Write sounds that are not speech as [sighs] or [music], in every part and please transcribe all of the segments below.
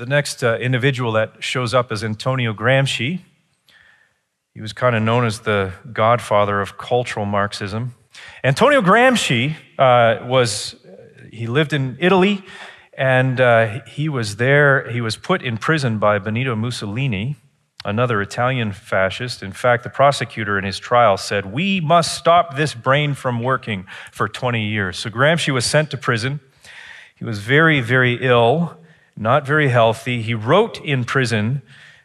the next uh, individual that shows up is Antonio Gramsci. He was kind of known as the godfather of cultural Marxism. Antonio Gramsci uh, was, he lived in Italy, and uh, he was there, he was put in prison by Benito Mussolini, another Italian fascist. In fact, the prosecutor in his trial said, We must stop this brain from working for 20 years. So Gramsci was sent to prison. He was very, very ill, not very healthy. He wrote in prison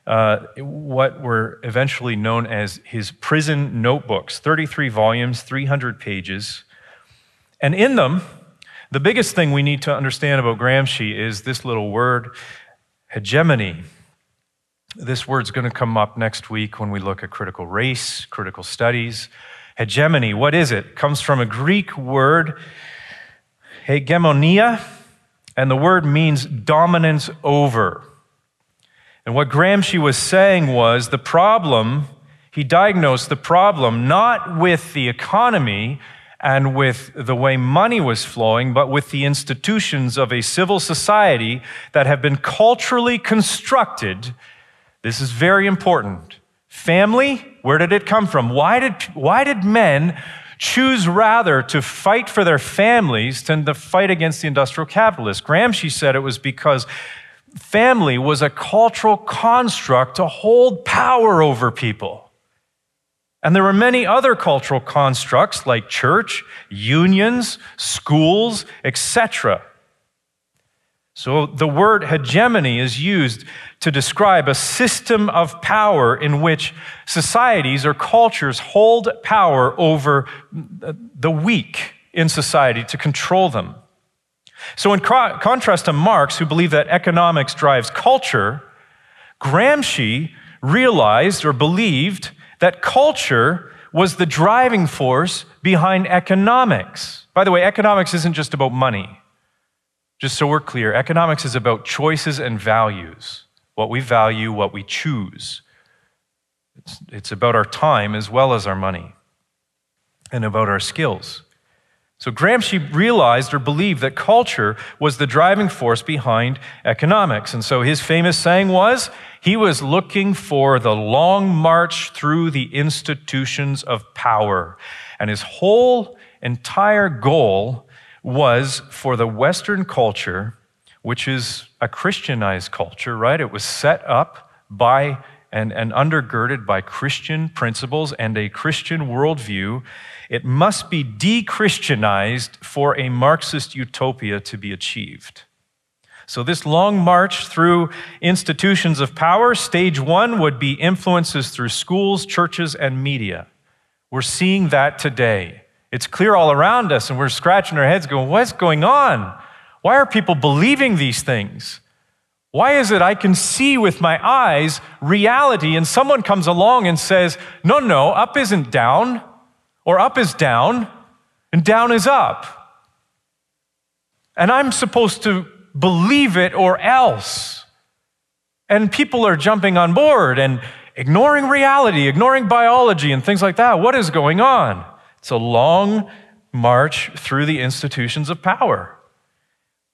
uh, what were eventually known as his prison notebooks 33 volumes, 300 pages. And in them, the biggest thing we need to understand about Gramsci is this little word, hegemony. This word's going to come up next week when we look at critical race, critical studies. Hegemony, what is it? it comes from a Greek word, hegemonia, and the word means dominance over. And what Gramsci was saying was the problem, he diagnosed the problem not with the economy and with the way money was flowing, but with the institutions of a civil society that have been culturally constructed. This is very important. Family, where did it come from? Why did, why did men choose rather to fight for their families than to fight against the industrial capitalists? Gramsci said it was because family was a cultural construct to hold power over people. And there were many other cultural constructs like church, unions, schools, etc. So the word hegemony is used to describe a system of power in which societies or cultures hold power over the weak in society to control them. So, in co- contrast to Marx, who believed that economics drives culture, Gramsci realized or believed that culture was the driving force behind economics. By the way, economics isn't just about money. Just so we're clear, economics is about choices and values what we value, what we choose. It's, it's about our time as well as our money and about our skills. So Gramsci realized or believed that culture was the driving force behind economics. And so his famous saying was he was looking for the long march through the institutions of power. And his whole entire goal was for the Western culture, which is a Christianized culture, right? It was set up by and, and undergirded by Christian principles and a Christian worldview it must be de Christianized for a Marxist utopia to be achieved. So, this long march through institutions of power, stage one would be influences through schools, churches, and media. We're seeing that today. It's clear all around us, and we're scratching our heads going, What's going on? Why are people believing these things? Why is it I can see with my eyes reality, and someone comes along and says, No, no, up isn't down or up is down, and down is up. And I'm supposed to believe it or else. And people are jumping on board and ignoring reality, ignoring biology, and things like that. What is going on? It's a long march through the institutions of power.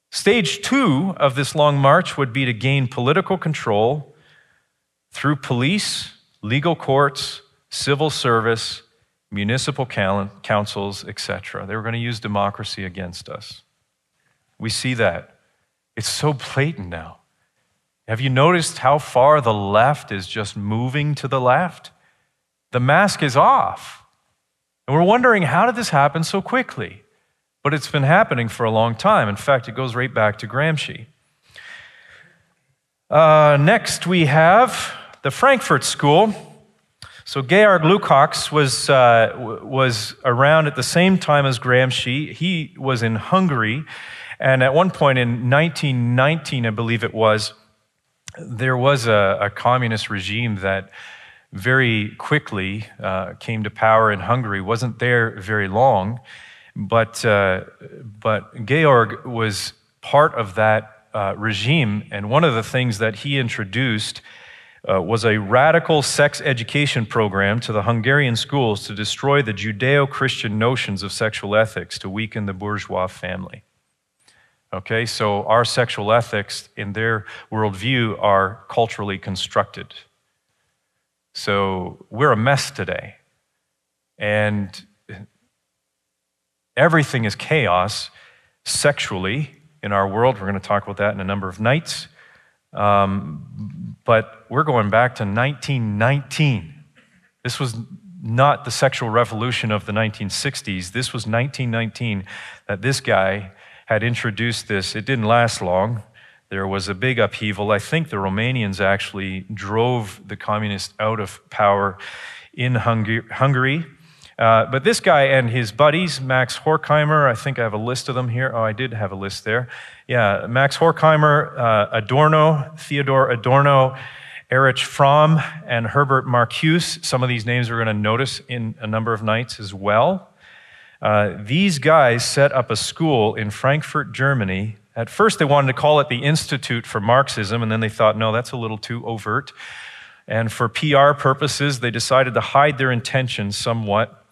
Stage two of this long march would be to gain political control through police, legal courts, civil service, municipal councils, etc. They were going to use democracy against us. We see that. It's so blatant now. Have you noticed how far the left is just moving to the left? The mask is off. And we're wondering how did this happen so quickly? But it's been happening for a long time. In fact, it goes right back to Gramsci. Uh, next, we have the Frankfurt School. So Georg Lukács was, uh, was around at the same time as Gramsci. He was in Hungary. And at one point in 1919, I believe it was, there was a, a communist regime that very quickly uh, came to power in Hungary. wasn't there very long, but uh, but Georg was part of that uh, regime, and one of the things that he introduced uh, was a radical sex education program to the Hungarian schools to destroy the Judeo Christian notions of sexual ethics to weaken the bourgeois family. Okay, so our sexual ethics in their worldview are culturally constructed. So we're a mess today. And everything is chaos sexually in our world. We're going to talk about that in a number of nights. Um, but we're going back to 1919. This was not the sexual revolution of the 1960s. This was 1919 that this guy had introduced this. It didn't last long. There was a big upheaval. I think the Romanians actually drove the communists out of power in Hungary. Uh, but this guy and his buddies, Max Horkheimer, I think I have a list of them here. Oh, I did have a list there. Yeah, Max Horkheimer, uh, Adorno, Theodore Adorno, Erich Fromm, and Herbert Marcuse. Some of these names we're going to notice in a number of nights as well. Uh, these guys set up a school in Frankfurt, Germany. At first, they wanted to call it the Institute for Marxism, and then they thought, no, that's a little too overt. And for PR purposes, they decided to hide their intentions somewhat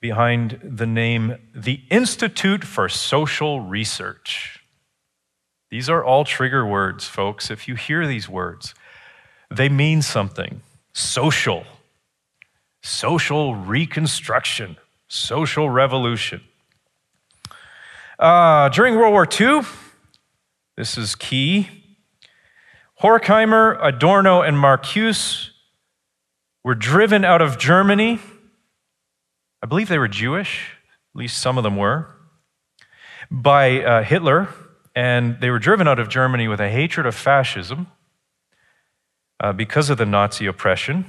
behind the name the Institute for Social Research. These are all trigger words, folks. If you hear these words, they mean something social, social reconstruction social revolution. Uh, during World War II, this is key. Horkheimer, Adorno, and Marcuse were driven out of Germany. I believe they were Jewish, at least some of them were, by uh, Hitler. And they were driven out of Germany with a hatred of fascism uh, because of the Nazi oppression.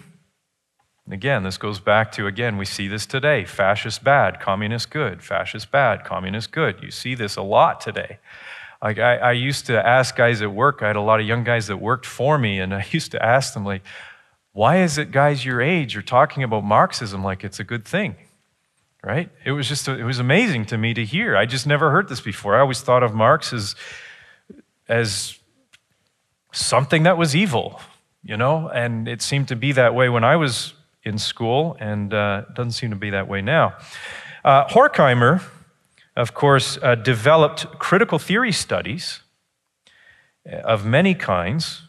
Again, this goes back to, again, we see this today fascist bad, communist good, fascist bad, communist good. You see this a lot today. Like, I, I used to ask guys at work, I had a lot of young guys that worked for me, and I [laughs] used to ask them, like, why is it guys your age are talking about Marxism like it's a good thing? Right? It was just, it was amazing to me to hear. I just never heard this before. I always thought of Marx as, as something that was evil, you know, and it seemed to be that way when I was in school, and uh, doesn't seem to be that way now. Uh, Horkheimer, of course, uh, developed critical theory studies uh, of many kinds,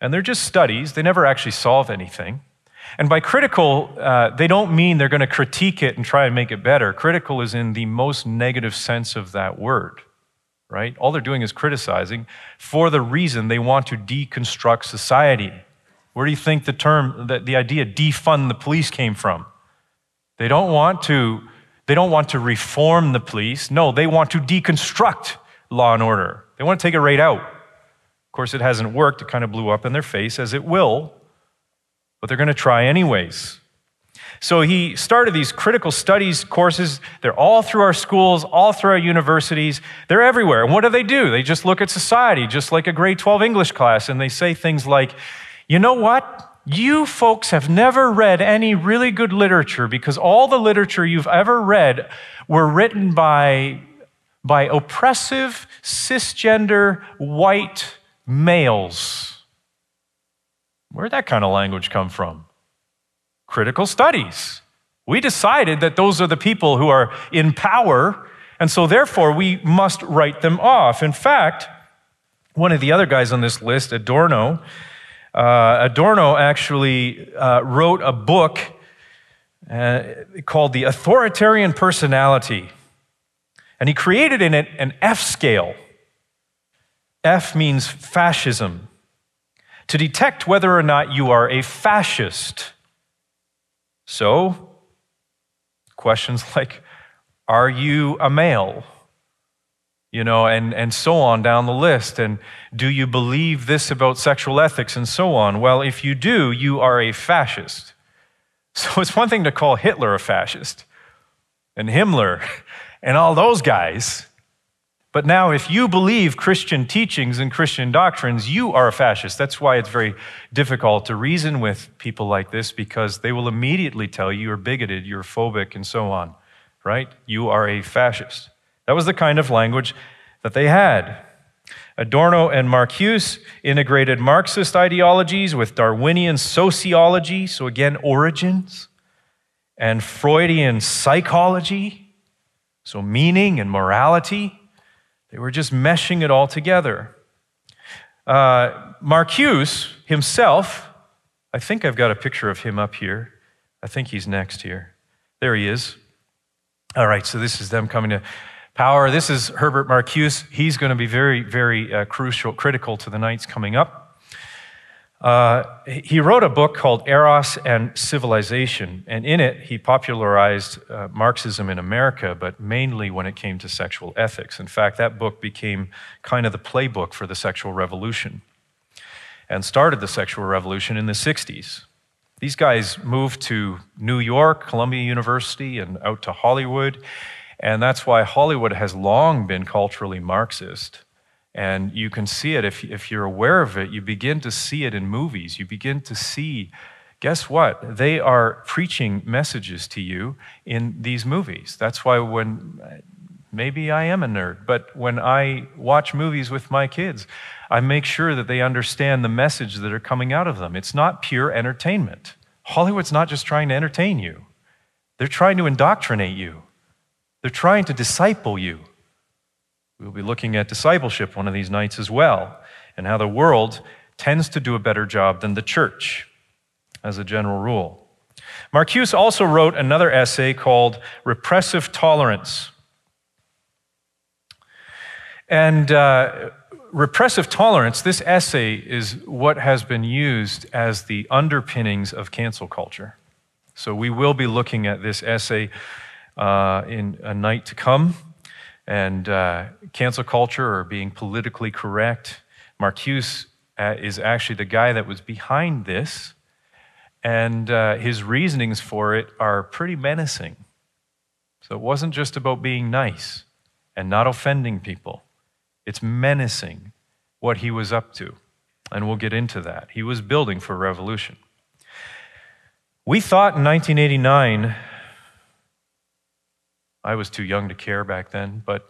and they're just studies, they never actually solve anything. And by critical, uh, they don't mean they're going to critique it and try and make it better. Critical is in the most negative sense of that word, right? All they're doing is criticizing for the reason they want to deconstruct society. Where do you think the term, the, the idea defund the police came from? They don't want to, they don't want to reform the police. No, they want to deconstruct law and order. They want to take it right out. Of course, it hasn't worked. It kind of blew up in their face, as it will, but they're going to try anyways. So he started these critical studies courses. They're all through our schools, all through our universities. They're everywhere. And what do they do? They just look at society, just like a grade 12 English class, and they say things like, you know what? You folks have never read any really good literature because all the literature you've ever read were written by, by oppressive, cisgender, white males. Where'd that kind of language come from? Critical studies. We decided that those are the people who are in power, and so therefore we must write them off. In fact, one of the other guys on this list, Adorno, uh, Adorno actually uh, wrote a book uh, called The Authoritarian Personality. And he created in it an F scale. F means fascism. To detect whether or not you are a fascist. So, questions like Are you a male? You know, and, and so on down the list. And do you believe this about sexual ethics and so on? Well, if you do, you are a fascist. [laughs] So it's one thing to call Hitler a fascist and Himmler [laughs] and all those guys. But now, if you believe Christian teachings and Christian doctrines, you are a fascist. That's why it's very difficult to reason with people like this because they will immediately tell you you're bigoted, you're phobic, and so on, right? You are a fascist. That was the kind of language that they had. Adorno and Marcuse integrated Marxist ideologies with Darwinian sociology, so again, origins, and Freudian psychology, so meaning and morality. They were just meshing it all together. Uh, Marcuse himself, I think I've got a picture of him up here. I think he's next here. There he is. All right, so this is them coming to power. This is Herbert Marcuse. He's going to be very, very uh, crucial, critical to the nights coming up. Uh, he wrote a book called Eros and Civilization, and in it, he popularized uh, Marxism in America, but mainly when it came to sexual ethics. In fact, that book became kind of the playbook for the sexual revolution and started the sexual revolution in the 60s. These guys moved to New York, Columbia University, and out to Hollywood, and that's why Hollywood has long been culturally Marxist. And you can see it if, if you're aware of it, you begin to see it in movies. You begin to see, guess what? They are preaching messages to you in these movies. That's why when, maybe I am a nerd, but when I watch movies with my kids, I make sure that they understand the message that are coming out of them. It's not pure entertainment. Hollywood's not just trying to entertain you, they're trying to indoctrinate you, they're trying to disciple you. We'll be looking at discipleship one of these nights as well, and how the world tends to do a better job than the church, as a general rule. Marcuse also wrote another essay called Repressive Tolerance. And uh, repressive tolerance, this essay is what has been used as the underpinnings of cancel culture. So we will be looking at this essay uh, in a night to come and uh, cancel culture or being politically correct. Marcuse uh, is actually the guy that was behind this, and uh, his reasonings for it are pretty menacing. So it wasn't just about being nice and not offending people, it's menacing what he was up to. And we'll get into that. He was building for revolution. We thought in 1989 I was too young to care back then, but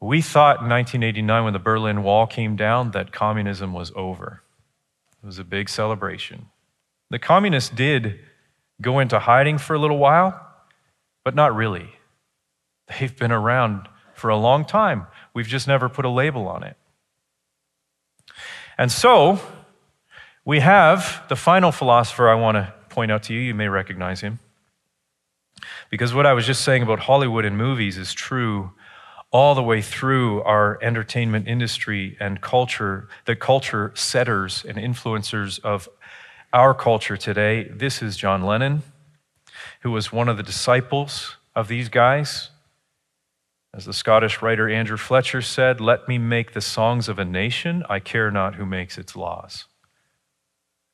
we thought in 1989 when the Berlin Wall came down that communism was over. It was a big celebration. The communists did go into hiding for a little while, but not really. They've been around for a long time. We've just never put a label on it. And so, we have the final philosopher I want to point out to you. You may recognize him. Because what I was just saying about Hollywood and movies is true all the way through our entertainment industry and culture, the culture setters and influencers of our culture today. This is John Lennon, who was one of the disciples of these guys. As the Scottish writer Andrew Fletcher said, Let me make the songs of a nation, I care not who makes its laws.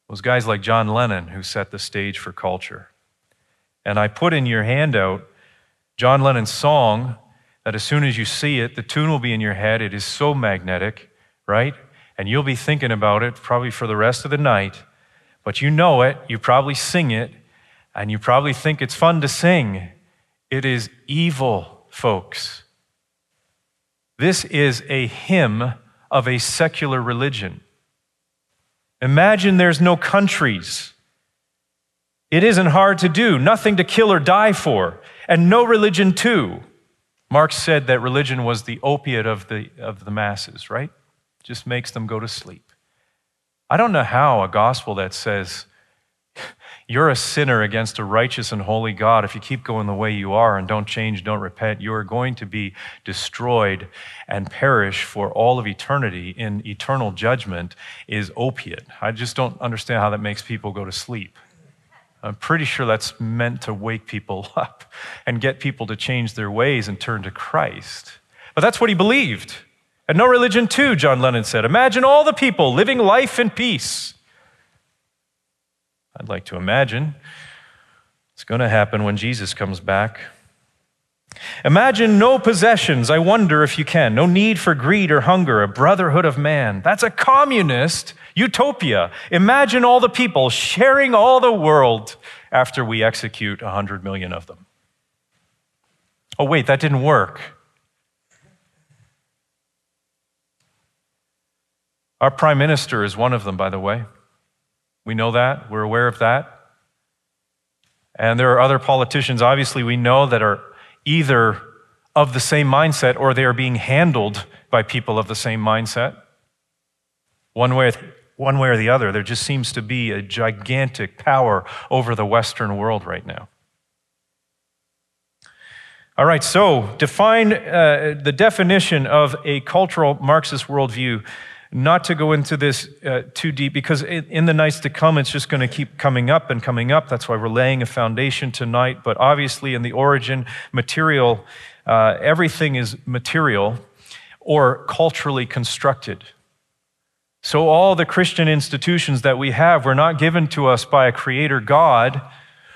Was guys like John Lennon who set the stage for culture. And I put in your handout John Lennon's song that as soon as you see it, the tune will be in your head. It is so magnetic, right? And you'll be thinking about it probably for the rest of the night. But you know it, you probably sing it, and you probably think it's fun to sing. It is evil, folks. This is a hymn of a secular religion. Imagine there's no countries it isn't hard to do, nothing to kill or die for, and no religion too. Marx said that religion was the opiate of the, of the masses, right? Just makes them go to sleep. I don't know how a gospel that says [laughs] you're a sinner against a righteous and holy God. If you keep going the way you are and don't change, don't repent, you are going to be destroyed and perish for all of eternity in eternal judgment is opiate. I just don't understand how that makes people go to sleep. I'm pretty sure that's meant to wake people [laughs] up and get people to change their ways and turn to Christ. But that's what he believed. And no religion, too, John Lennon said. Imagine all the people living life in peace. I'd like to imagine it's going to happen when Jesus comes back. Imagine no possessions, I wonder if you can. No need for greed or hunger, a brotherhood of man. That's a communist utopia. Imagine all the people sharing all the world after we execute 100 million of them. Oh, wait, that didn't work. Our prime minister is one of them, by the way. We know that, we're aware of that. And there are other politicians, obviously, we know that are either of the same mindset or they are being handled by people of the same mindset. One way, one way or the other, there just seems to be a gigantic power over the Western world right now. All right, so define uh, the definition of a cultural Marxist worldview. Not to go into this uh, too deep, because in the nights to come, it's just going to keep coming up and coming up. That's why we're laying a foundation tonight. But obviously, in the origin, material, uh, everything is material or culturally constructed. So, all the Christian institutions that we have were not given to us by a creator God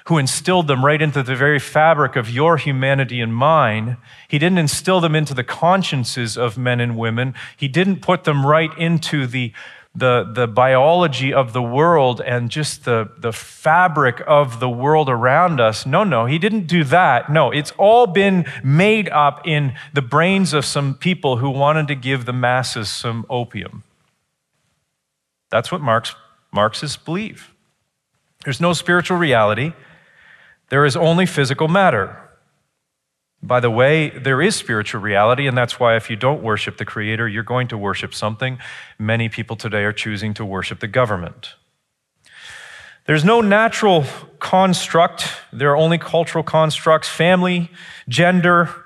who instilled them right into the very fabric of your humanity and mine. He didn't instill them into the consciences of men and women. He didn't put them right into the, the, the biology of the world and just the, the fabric of the world around us. No, no, he didn't do that. No, it's all been made up in the brains of some people who wanted to give the masses some opium. That's what Marx, Marxists believe. There's no spiritual reality. There is only physical matter. By the way, there is spiritual reality, and that's why if you don't worship the Creator, you're going to worship something. Many people today are choosing to worship the government. There's no natural construct, there are only cultural constructs family, gender.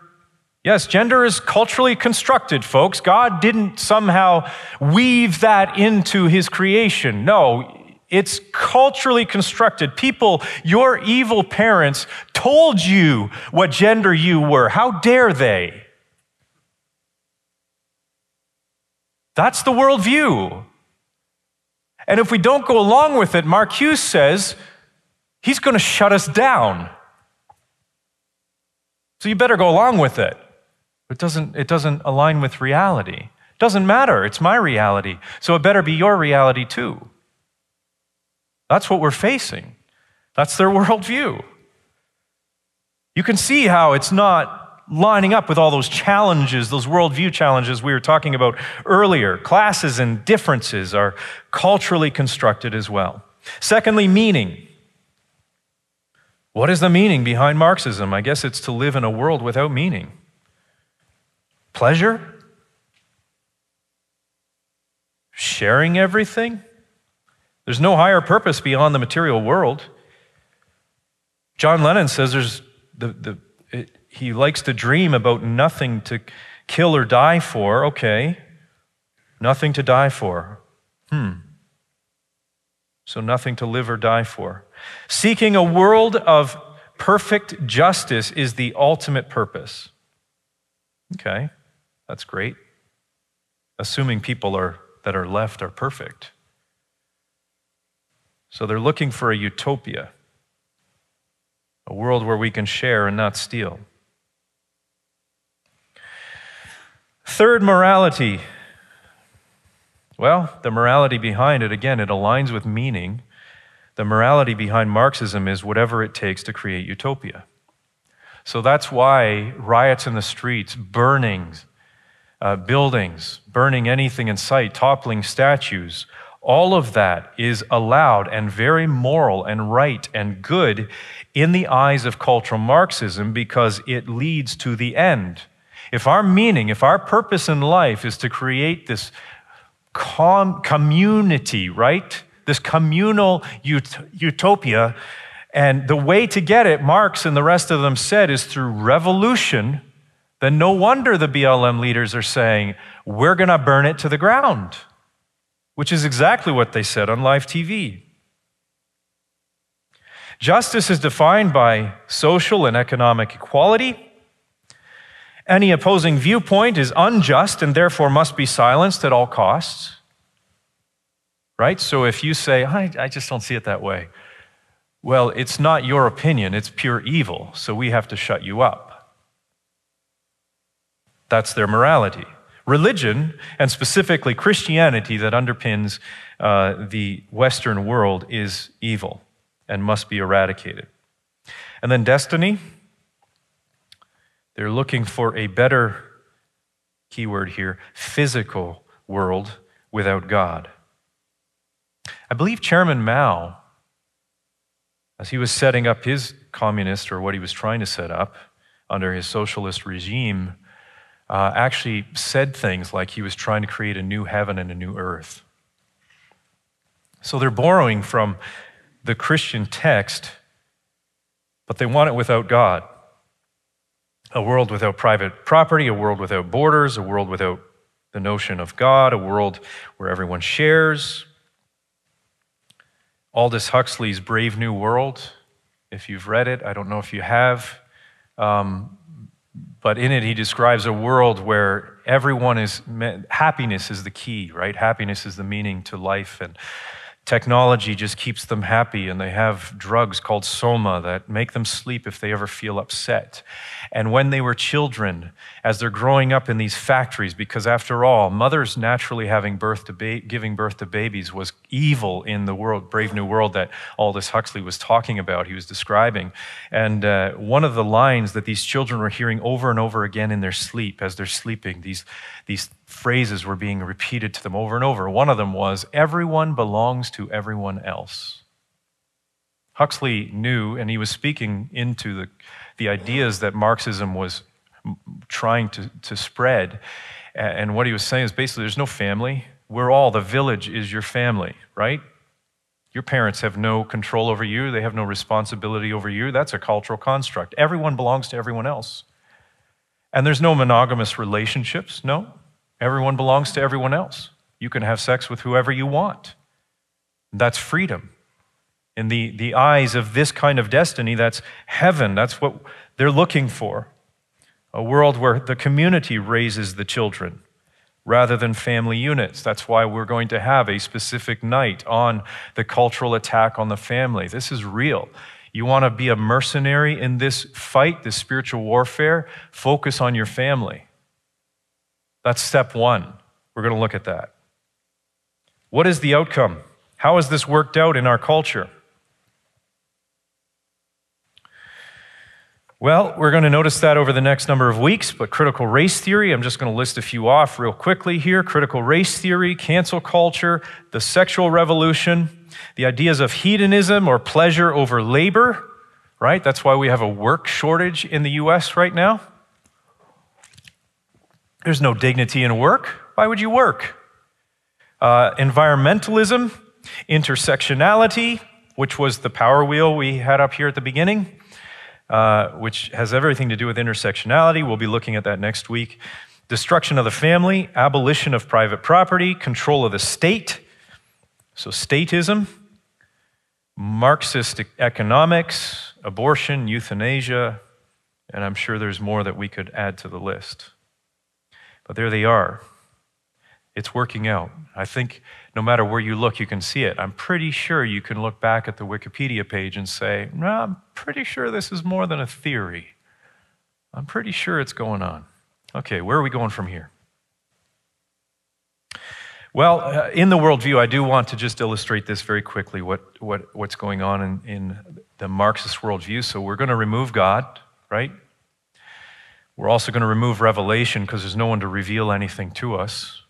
Yes, gender is culturally constructed, folks. God didn't somehow weave that into his creation. No, it's culturally constructed. People, your evil parents told you what gender you were. How dare they? That's the worldview. And if we don't go along with it, Marcuse says he's going to shut us down. So you better go along with it. It doesn't, it doesn't align with reality. It doesn't matter. It's my reality. So it better be your reality too. That's what we're facing. That's their [laughs] worldview. You can see how it's not lining up with all those challenges, those worldview challenges we were talking about earlier. Classes and differences are culturally constructed as well. Secondly, meaning. What is the meaning behind Marxism? I guess it's to live in a world without meaning. Pleasure? Sharing everything? There's no higher purpose beyond the material world. John Lennon says there's the, the, it, he likes to dream about nothing to kill or die for. Okay. Nothing to die for. Hmm. So, nothing to live or die for. Seeking a world of perfect justice is the ultimate purpose. Okay, that's great. Assuming people are, that are left are perfect. So they're looking for a utopia, a world where we can share and not steal. Third, morality. Well, the morality behind it, again, it aligns with meaning. The morality behind Marxism is whatever it takes to create utopia. So that's why riots in the streets, burnings, uh, buildings, burning anything in sight, toppling statues, all of that is allowed and very moral and right and good in the eyes of cultural Marxism because it leads to the end. If our meaning, if our purpose in life is to create this com- community, right? This communal ut- utopia, and the way to get it, Marx and the rest of them said, is through revolution, then no wonder the BLM leaders are saying, we're going to burn it to the ground which is exactly what they said on live TV. Justice is defined by social and economic equality. Any opposing viewpoint is unjust and therefore must be silenced at all costs. Right? So if you say, I, I just don't see it that way, well, it's not your opinion, it's pure evil, so we have to shut you up. That's their morality religion, and specifically Christianity that underpins uh, the Western world, is evil and must be eradicated. And then destiny, they're looking for a better, keyword here, physical world without God. I believe Chairman Mao, as he was setting up his communist or what he was trying to set up, under his socialist regime, uh, actually said things like he was trying to create a new heaven and a new earth. So they're borrowing from the Christian text, but they want it without God. A world without private property, a world without borders, a world without the notion of God, a world where everyone shares. Aldous Huxley's Brave New World, if you've read it, I don't know if you have, um, but in it he describes a world where everyone is, happiness is the key, right? Happiness is the meaning to life. And Technology just keeps them happy, and they have drugs called soma that make them sleep if they ever feel upset. And when they were children, as they're growing up in these factories, because after all, mothers naturally having birth to ba- giving birth to babies was evil in the world, Brave New World that Aldous Huxley was talking about, he was describing. And uh, one of the lines that these children were hearing over and over again in their sleep as they're sleeping, these, these phrases were being repeated to them over and over. One of them was, Everyone belongs to everyone else. Huxley knew, and he was speaking into the, the ideas that Marxism was trying to, to spread. And what he was saying is basically there's no family. We're all, the village is your family, right? Your parents have no control over you, they have no responsibility over you. That's a cultural construct. Everyone belongs to everyone else. And there's no monogamous relationships, no. Everyone belongs to everyone else. You can have sex with whoever you want. That's freedom. In the, the eyes of this kind of destiny, that's heaven. That's what they're looking for. A world where the community raises the children rather than family units. That's why we're going to have a specific night on the cultural attack on the family. This is real. You want to be a mercenary in this fight, this spiritual warfare? Focus on your family. That's step one. We're going to look at that. What is the outcome? How has this worked out in our culture? Well, we're going to notice that over the next number of weeks, but critical race theory, I'm just going to list a few off real quickly here. Critical race theory, cancel culture, the sexual revolution, the ideas of hedonism or pleasure over labor, right? That's why we have a work shortage in the US right now. There's no dignity in work. Why would you work? Uh, environmentalism, intersectionality, which was the power wheel we had up here at the beginning, uh, which has everything to do with intersectionality. We'll be looking at that next week. Destruction of the family, abolition of private property, control of the state, so statism, Marxist economics, abortion, euthanasia, and I'm sure there's more that we could add to the list. But there they are. It's working out. I think no matter where you look, you can see it. I'm pretty sure you can look back at the Wikipedia page and say, no, pretty sure this is more than a theory. I'm pretty sure it's going on. Okay, where are we going from here? Well, uh, in the worldview, I do want to just illustrate this very quickly what, what, what's going on in, in the Marxist worldview. So we're going to remove God, right? We're also going to remove revelation because there's no one to reveal anything to us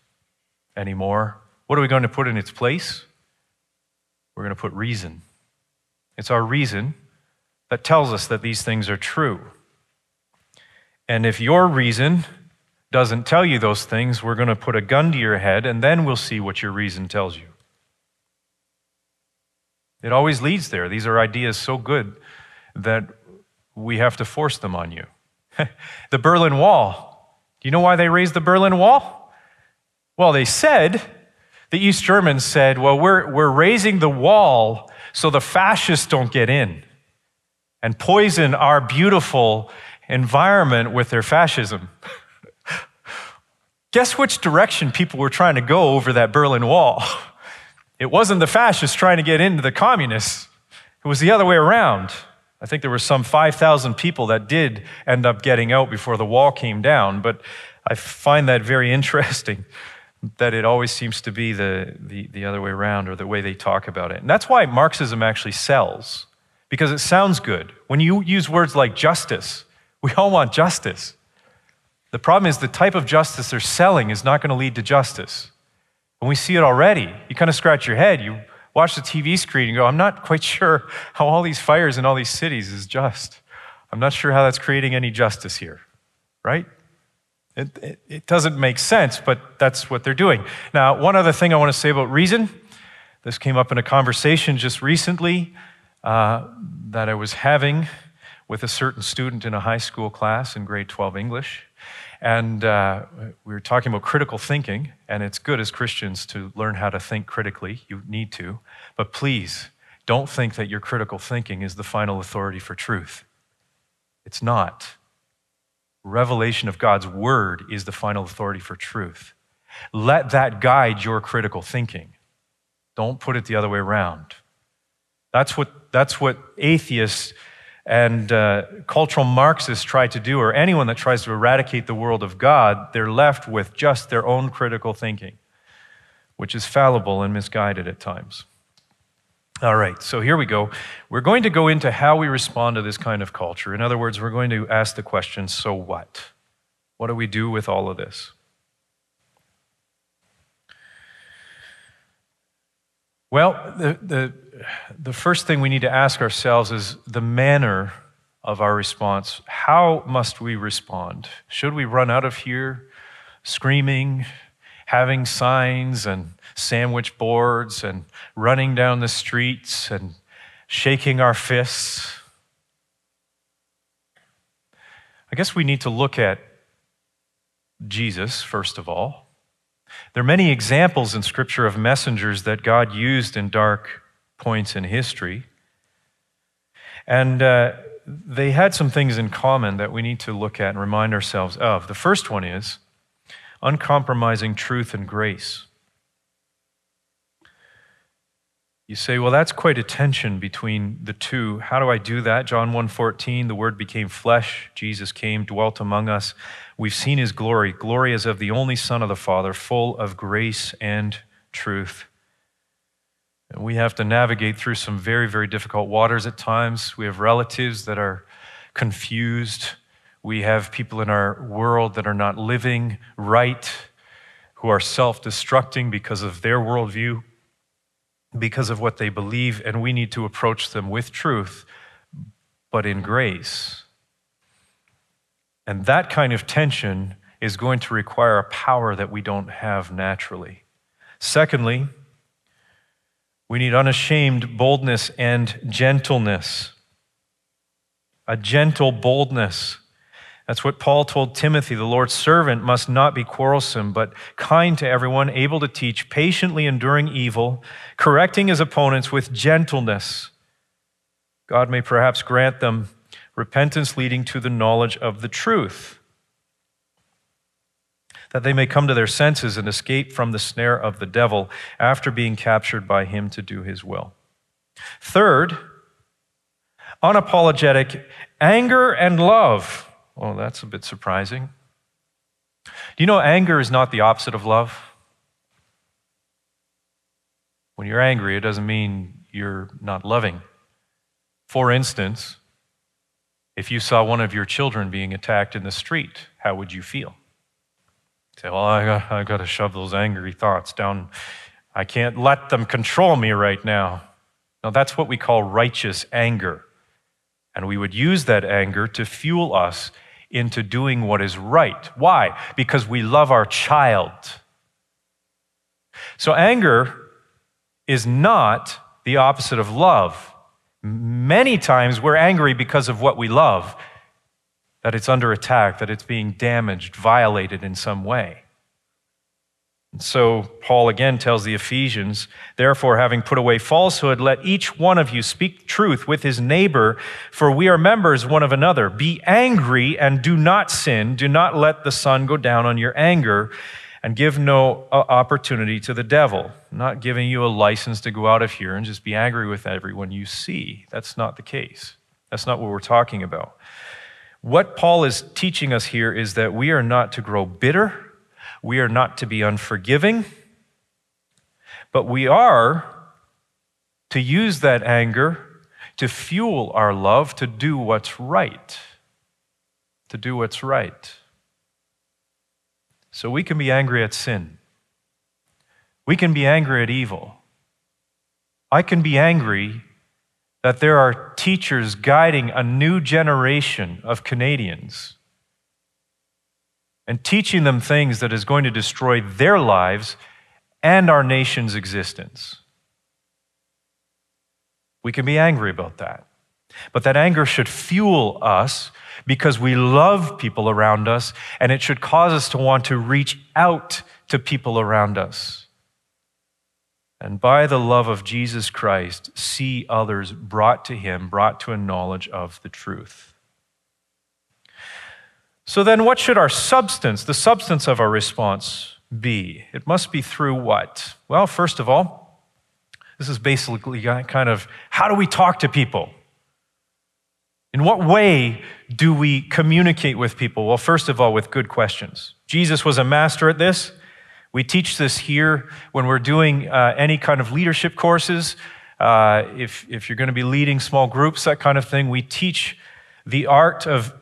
anymore. What are we going to put in its place? We're going to put reason. It's our reason that tells us that these things are true. And if your reason doesn't tell you those things, we're going to put a gun to your head and then we'll see what your reason tells you. It always leads there. These are ideas so good that we have to force them on you. [laughs] the Berlin Wall. Do you know why they raised the Berlin Wall? Well, they said, the East Germans said, well, we're, we're raising the wall so the fascists don't get in and poison our beautiful environment with their fascism. [laughs] Guess which direction people were trying to go over that Berlin Wall? [laughs] It wasn't the fascists trying to get into the communists, it was the other way around. I think there were some 5,000 people that did end up getting out before the wall came down, but I find that very [laughs] interesting that it always seems to be the, the, the, other way around or the way they talk about it. And that's why Marxism actually sells, because it sounds good. When you use words like justice, we all want justice. The problem is the type of justice they're selling is not going to lead to justice. And we see it already. You kind of scratch your head. You watch the TV screen and go, I'm not quite [laughs] sure how all these fires in all these cities is just. I'm not sure how that's creating any justice here, right? It, it, it, doesn't make sense, but that's what they're doing. Now, one other thing I want to say about reason. This came up in a conversation just recently uh, that I was having with a certain student in a high school class in grade 12 English. And uh, we were talking about critical thinking, and it's good as Christians to learn how to think critically. You need to. But please, don't think that your critical thinking is the final authority for truth. It's not. Revelation of God's word is the final authority for truth. Let that guide your critical thinking. Don't put it the other way around. That's what, that's what atheists and uh, cultural Marxists try to do, or anyone that tries to eradicate the world of God, they're left with just their own critical thinking, which is fallible and misguided at times. All right, so here we go. We're going to go into how we respond to this kind of culture. In other words, we're going to ask the question so what? What do we do with all of this? Well, the, the, the first thing we need to ask ourselves is the manner of our response. How must we respond? Should we run out of here screaming, having signs and sandwich boards and running down the streets and shaking our fists. I guess we need to look at Jesus, first of all. There are many examples in Scripture of messengers that God used in dark points in history. And uh, they had some things in common that we need to look at and remind ourselves of. The first one is uncompromising truth and grace. You say, well, that's quite a tension between the two. How do I do that? John 1:14, the word became flesh, Jesus came, dwelt among us. We've seen his glory, glory as of the only Son of the Father, full of grace and truth. And we have to navigate through some very, very difficult waters at times. We have relatives that are confused. We have people in our world that are not living right, who are self destructing because of their worldview because of what they believe, and we need to approach them with truth, but in grace. And that kind of tension is going to require a power that we don't have naturally. Secondly, we need unashamed boldness and gentleness. A gentle boldness. That's what Paul told Timothy. The Lord's servant must not be quarrelsome, but kind to everyone, able to teach, patiently enduring evil, correcting his opponents with gentleness. God may perhaps grant them repentance leading to the knowledge of the truth, that they may come to their senses and escape from the snare of the devil after being captured by him to do his will. Third, unapologetic anger and love. Well, that's a bit surprising. Do you know anger is not the opposite of love? When you're angry, it doesn't mean you're not loving. For instance, if you saw one of your children being attacked in the street, how would you feel? Say, well, I got, I got to shove those angry thoughts down. I can't let them control me right now. Now, that's what we call righteous anger. And we would use that anger to fuel us into doing what is right. Why? Because we love our child. So, anger is not the opposite of love. Many times we're angry because of what we love, that it's under attack, that it's being damaged, violated in some way. So Paul again tells the Ephesians, therefore, having put away falsehood, let each one of you speak truth with his neighbor, for we are members one of another. Be angry and do not sin. Do not let the sun go down on your anger, and give no uh, opportunity to the devil. I'm not giving you a license to go out of here and just be angry with everyone you see. That's not the case. That's not what we're talking about. What Paul is teaching us here is that we are not to grow bitter we are not to be unforgiving, but we are to use that anger to fuel our love to do what's right. To do what's right. So we can be angry at sin. We can be angry at evil. I can be angry that there are teachers guiding a new generation of Canadians and teaching them things that is going to destroy their lives and our nation's existence. We can be angry about that. But that anger should fuel us because we love people around us, and it should cause us to want to reach out to people around us. And by the love of Jesus Christ, see others brought to Him, brought to a knowledge of the truth. So then, what should our substance, the substance of our response, be? It must be through what? Well, first of all, this is basically kind of how do we talk to people? In what way do we communicate with people? Well, first of all, with good questions. Jesus was a master at this. We teach this here when we're doing uh, any kind of leadership courses. Uh, if, if you're going to be leading small groups, that kind of thing, we teach the art of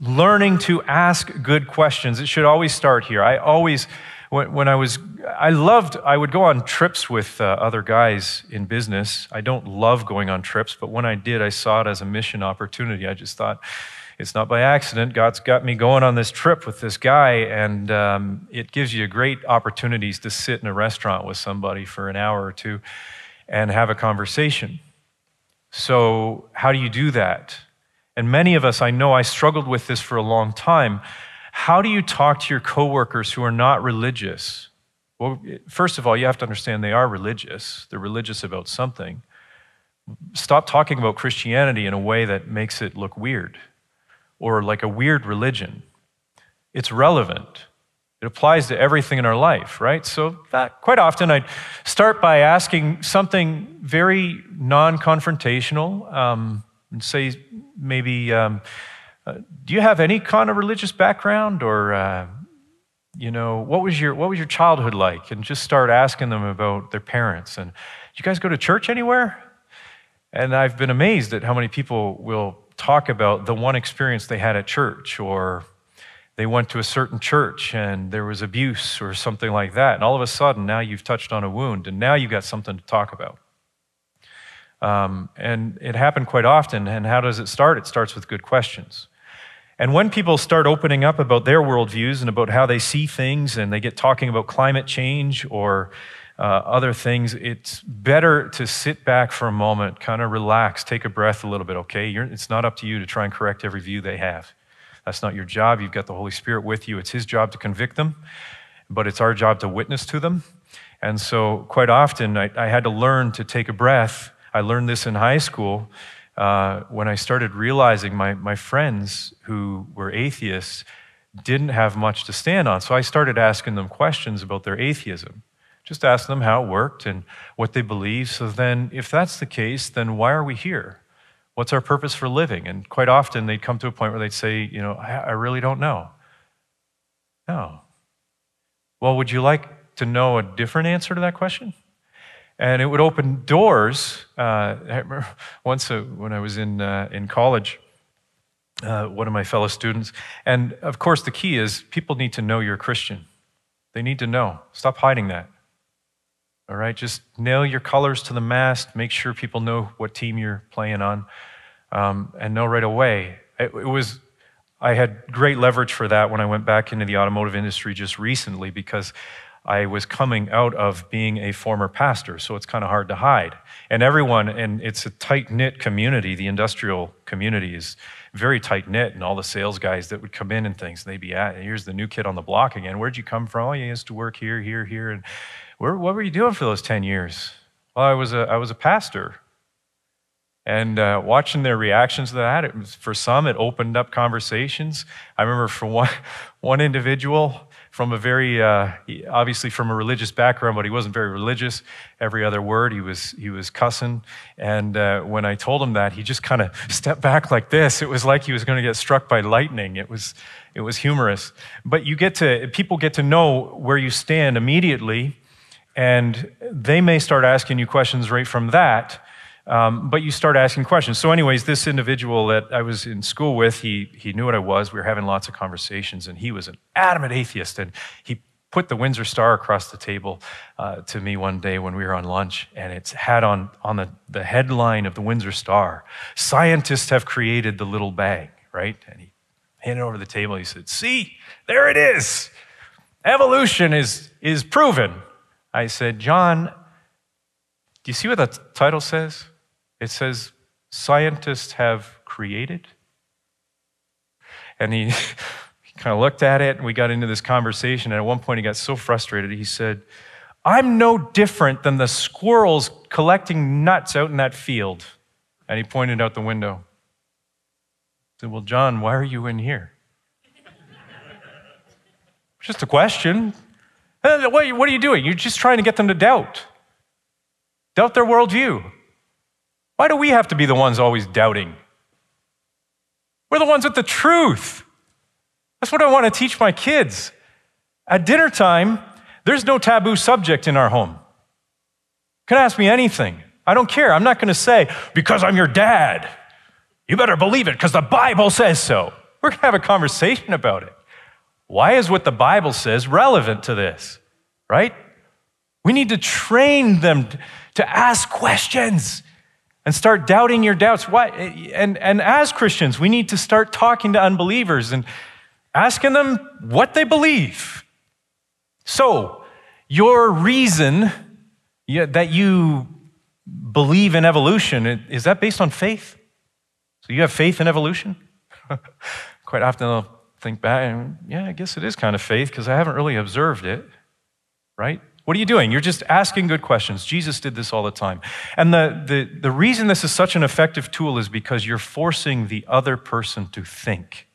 learning to ask good questions. It should always start here. I always when, when I was, I loved, I would go on trips with uh, other guys in business. I don't love going on trips, but when I did, I saw it as a mission opportunity. I just thought, it's not by accident. God's got me going on this trip with this guy, and um, it gives you great opportunities to sit in a restaurant with somebody for an hour or two and have a conversation. So, how do you do that? And many of us, I know I struggled with this for a long time. How do you talk to your coworkers who are not religious? Well, first of all, you have to understand they are religious. They're religious about something. Stop talking about Christianity in a way that makes it look weird or like a weird religion. It's relevant. It applies to everything in our life, right? So, that, quite often, I'd start by asking something very non confrontational um, and say, maybe, um, uh, do you have any kind of religious background or uh, you know what was your what was your childhood like? And just start asking them about their parents. And you guys go to church anywhere? And i've been amazed at how many people will talk about the one experience they had at church or they went to a certain church and there was abuse or something like that. And all of a sudden now you've touched on a wound and now you've got something to talk about um, and it happened quite often and how does it start it starts with good questions and when people start opening up about their worldviews and about how they see things, and they get talking about climate change or uh, other things, it's better to sit back for a moment, kind of relax, take a breath a little bit, okay? You're, it's not up to you to try and correct every view they have. That's not your job. You've got the Holy Spirit with you. It's His job to convict them, but it's our job to witness to them. And so, quite often, I, I had to learn to take a breath. I learned this in high school uh, when I started realizing my, my friends who were atheists didn't have much to stand on. So I started asking them questions about their atheism. Just ask them how it worked and what they believe. So then, if that's the case, then why are we here? What's our purpose for living? And quite often they'd come to a point where they'd say, You know, I, I really don't know. No. Well, would you like to know a different answer to that question? And it would open doors. Uh, I remember once uh, when I was in, uh, in college, uh, one of my fellow students, and of course, the key is people need to know you're Christian. They need to know. Stop hiding that. All right, just nail your colors to the mast. Make sure people know what team you're playing on, um, and know right away. It, it was I had great leverage for that when I went back into the automotive industry just recently because I was coming out of being a former pastor, so it's kind of hard to hide. And everyone, and it's a tight knit community. The industrial community is very tight knit, and all the sales guys that would come in and things, they'd be at, here's the new kid on the block again. Where'd you come from? Oh, you used to work here, here, here. And where, what were you doing for those 10 years? Well, I was a, I was a pastor. And uh, watching their reactions to that, was, for some, it opened up conversations. I remember for one, [laughs] one individual, from a very, uh, obviously from a religious background, but he wasn't very religious. Every other word, he was, he was cussing. And uh, when I told him that, he just kind of [laughs] stepped back like this. It was like he was going to get struck by lightning. It was, it was humorous. But you get to, people get to know where you stand immediately, and they may start asking you questions right from that. Um, but you start asking questions. So, anyways, this individual that I was in school with, he, he knew what I was. We were having lots of conversations, and he was an adamant atheist. And he put the Windsor Star across the table uh, to me one day when we were on lunch, and it's had on, on the, the headline of the Windsor Star Scientists have created the little bag, right? And he handed over the table. He said, See, there it is. Evolution is, is proven. I said, John, do you see what the title says? It says, Scientists have created. And he [laughs] kind of looked at it and we got into this conversation. And at one point, he got so frustrated, he said, I'm no different than the squirrels collecting nuts out in that field. And he pointed out the window. I said, Well, John, why are you in here? [laughs] just a question. What are you doing? You're just trying to get them to doubt. Doubt their worldview. Why do we have to be the ones always doubting? We're the ones with the truth. That's what I want to teach my kids. At dinner time, there's no taboo subject in our home. You can ask me anything. I don't care. I'm not going to say, because I'm your dad, you better believe it because the Bible says so. We're going to have a conversation about it. Why is what the Bible says relevant to this? Right? We need to train them to ask questions and start doubting your doubts. Why? And, and as Christians, we need to start talking to unbelievers and asking them what they believe. So, your reason that you believe in evolution, is that based on faith? So, you have faith in evolution? [laughs] Quite often I'll think back and, yeah, I guess it is kind of faith because I haven't really observed it, right? What are you doing? You're just asking good questions. Jesus did this all the time. And the, the, the reason this is such an effective tool is because you're forcing the other person to think.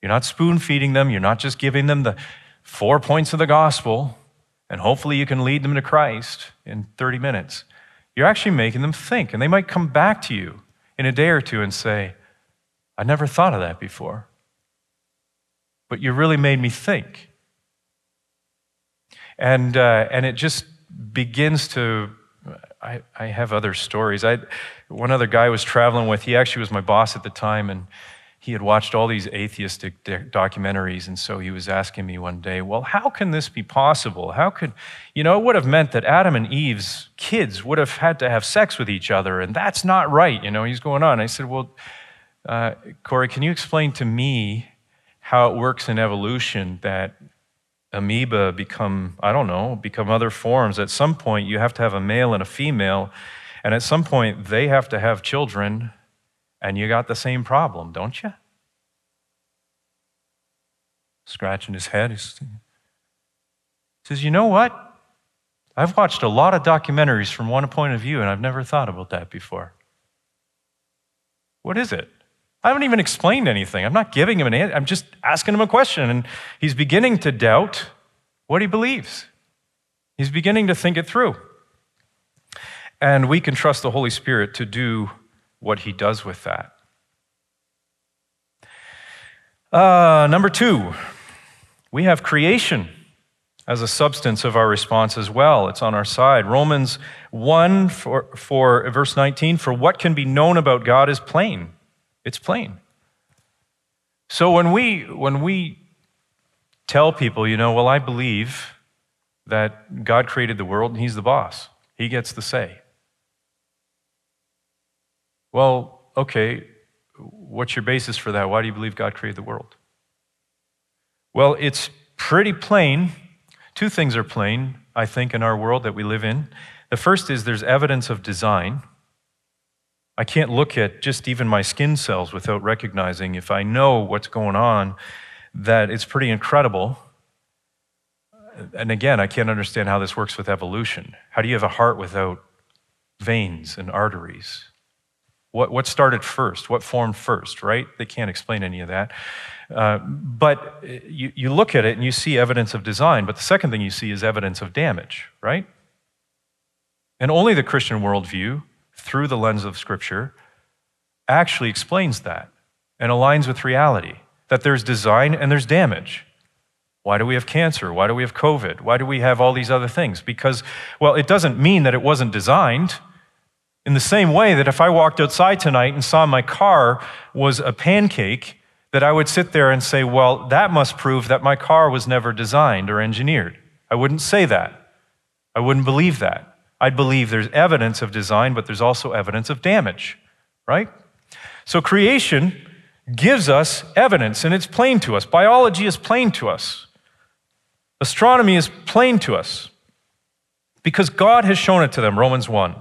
You're not spoon feeding them, you're not just giving them the four points of the gospel, and hopefully you can lead them to Christ in 30 minutes. You're actually making them think, and they might come back to you in a day or two and say, I never thought of that before, but you really made me think. And, uh, and it just begins to I, I, have other stories. I, one other guy I was traveling with, he actually was my boss at the time, and he had watched all these atheistic documentaries, and so he was asking me one day, Well, how can this be possible? How could, you know, it would have meant that Adam and Eve's kids would have had to have sex with each other, and that's not right. You know, he's going on. I said, Well, uh, Corey, can you explain to me how it works in evolution that amoeba become, I don't know, become other forms? At some point, you have to have a male and a female, and at some point, they have to have children and you got the same problem, don't you? Scratching his head. He says, You know what? I've watched a lot of documentaries from one point of view, and I've never thought about that before. What is it? I haven't even explained anything. I'm not giving him an answer. I'm just asking him a question, and he's beginning to doubt what he believes. He's beginning to think it through. And we can trust the Holy Spirit to do what he does with that. Uh, number two, we have creation as a substance of our response as well. It's on our side. Romans 1 for, for verse 19, for what can be known about God is plain. It's plain. So when we when we tell people, you know, well, I believe that God created the world and he's the boss. He gets the say. Well, okay, what's your basis for that? Why do you believe God created the world? Well, it's pretty plain. Two things are plain, I think, in our world that we live in. The first is there's evidence of design. I can't look at just even my skin cells without recognizing, if I know what's going on, that it's pretty incredible. And again, I can't understand how this works with evolution. How do you have a heart without veins and arteries? What, what started first? What formed first, right? They can't explain any of that. Uh, but you, you look at it and you see evidence of design, but the second thing you see is evidence of damage, right? And only the Christian worldview, through the lens of Scripture, actually explains that and aligns with reality that there's design and there's damage. Why do we have cancer? Why do we have COVID? Why do we have all these other things? Because, well, it doesn't mean that it wasn't designed. In the same way that if I walked outside tonight and saw my car was a pancake, that I would sit there and say, well, that must prove that my car was never designed or engineered. I wouldn't say that. I wouldn't believe that. I'd believe there's evidence of design, but there's also evidence of damage, right? So creation gives us evidence, and it's plain to us. Biology is plain to us. Astronomy is plain to us because God has shown it to them, Romans 1.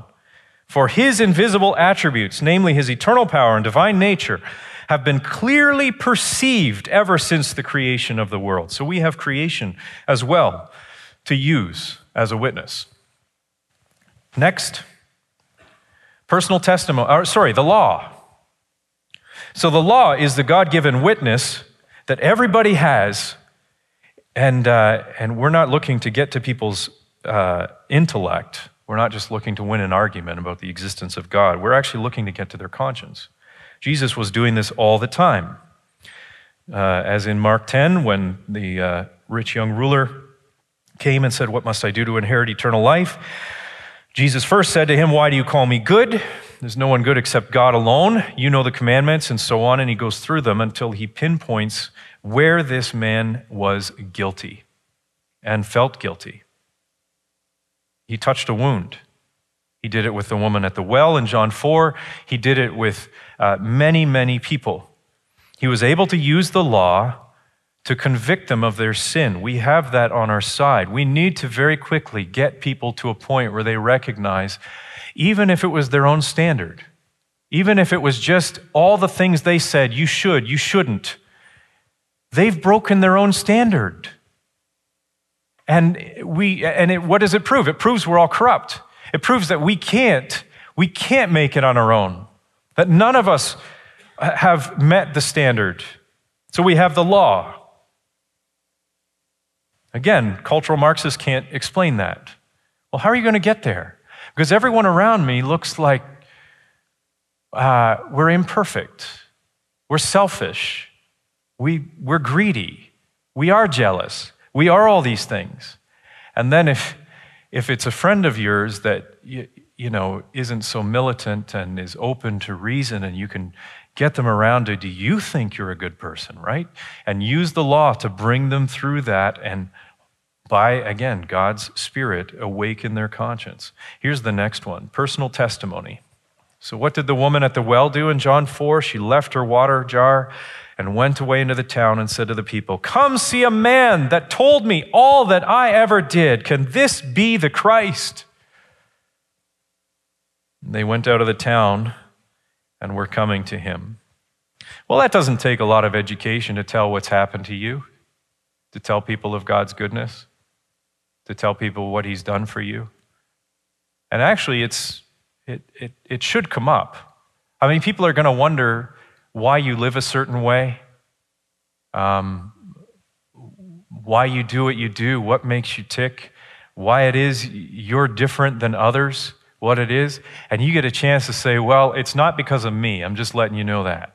For his invisible attributes, namely his eternal power and divine nature, have been clearly perceived ever since the creation of the world. So we have creation as well to use as a witness. Next, personal testimony, or sorry, the law. So the law is the God given witness that everybody has, and, uh, and we're not looking to get to people's uh, intellect. We're not just looking to win an argument about the existence of God. We're actually looking to get to their conscience. Jesus was doing this all the time. Uh, as in Mark 10, when the uh, rich young ruler came and said, What must I do to inherit eternal life? Jesus first said to him, Why do you call me good? There's no one good except God alone. You know the commandments, and so on. And he goes through them until he pinpoints where this man was guilty and felt guilty. He touched a wound. He did it with the woman at the well in John 4. He did it with uh, many, many people. He was able to use the law to convict them of their sin. We have that on our side. We need to very quickly get people to a point where they recognize, even if it was their own standard, even if it was just all the things they said, you should, you shouldn't, they've broken their own standard. And we and it, what does it prove? It proves we're all corrupt. It proves that we can't we can't make it on our own. That none of us have met the standard. So we have the law. Again, cultural Marxists can't explain that. Well, how are you going to get there? Because everyone around me looks like uh, we're imperfect, we're selfish, we, we're greedy, we are jealous, we are all these things. And then if, if it's a friend of yours that you, you know isn't so militant and is open to reason and you can get them around to do you think you're a good person, right? And use the law to bring them through that and by, again, God's Spirit, awaken their conscience. Here's the next one personal testimony. So, what did the woman at the well do in John 4? She left her water jar and went away into the town and said to the people, Come see a man that told me all that I ever did. Can this be the Christ? They went out of the town and we're coming to him. Well, that doesn't take a lot of education to tell what's happened to you, to tell people of God's goodness, to tell people what he's done for you. And actually, it's, it, it, it should come up. I mean, people are going to wonder why you live a certain way, um, why you do what you do, what makes you tick, why it is you're different than others what it is, and you get a chance to say, Well, it's not because of me. I'm just letting you know that.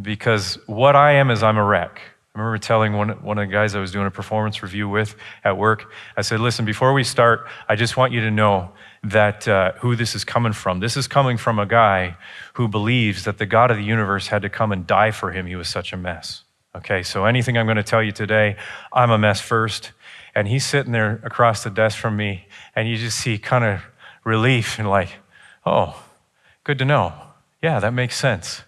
Because what I am is I'm a wreck. I remember telling one, one of the guys I was doing a performance review with at work, I said, Listen, before we start, I just want you to know that uh, who this is coming from. This is coming from a guy who believes that the God of the universe had to come and die for him. He was such a mess. Okay, so anything I'm going to tell you today, I'm a mess first. And he's sitting there across the desk from me, and you just see kind of relief and like, oh, good to know. Yeah, that makes sense.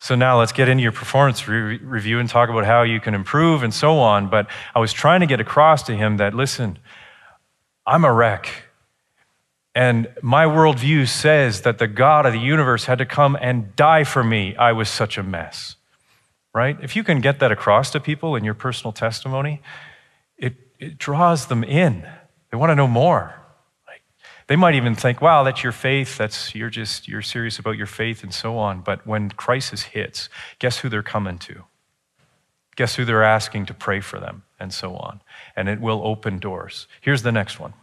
So now let's get into your performance re- review and talk about how you can improve and so on. But I was trying to get across to him that, listen, I'm a wreck. And my worldview says that the God of the universe had to come and die for me. I was such a mess. Right? If you can get that across to people in your personal testimony, it, it draws them in. They want to know more. They might even think, wow, that's your faith. That's you're just you're serious about your faith and so on. But when crisis hits, guess who they're coming to? Guess who they're asking to pray for them and so on. And it will open doors. Here's the next one.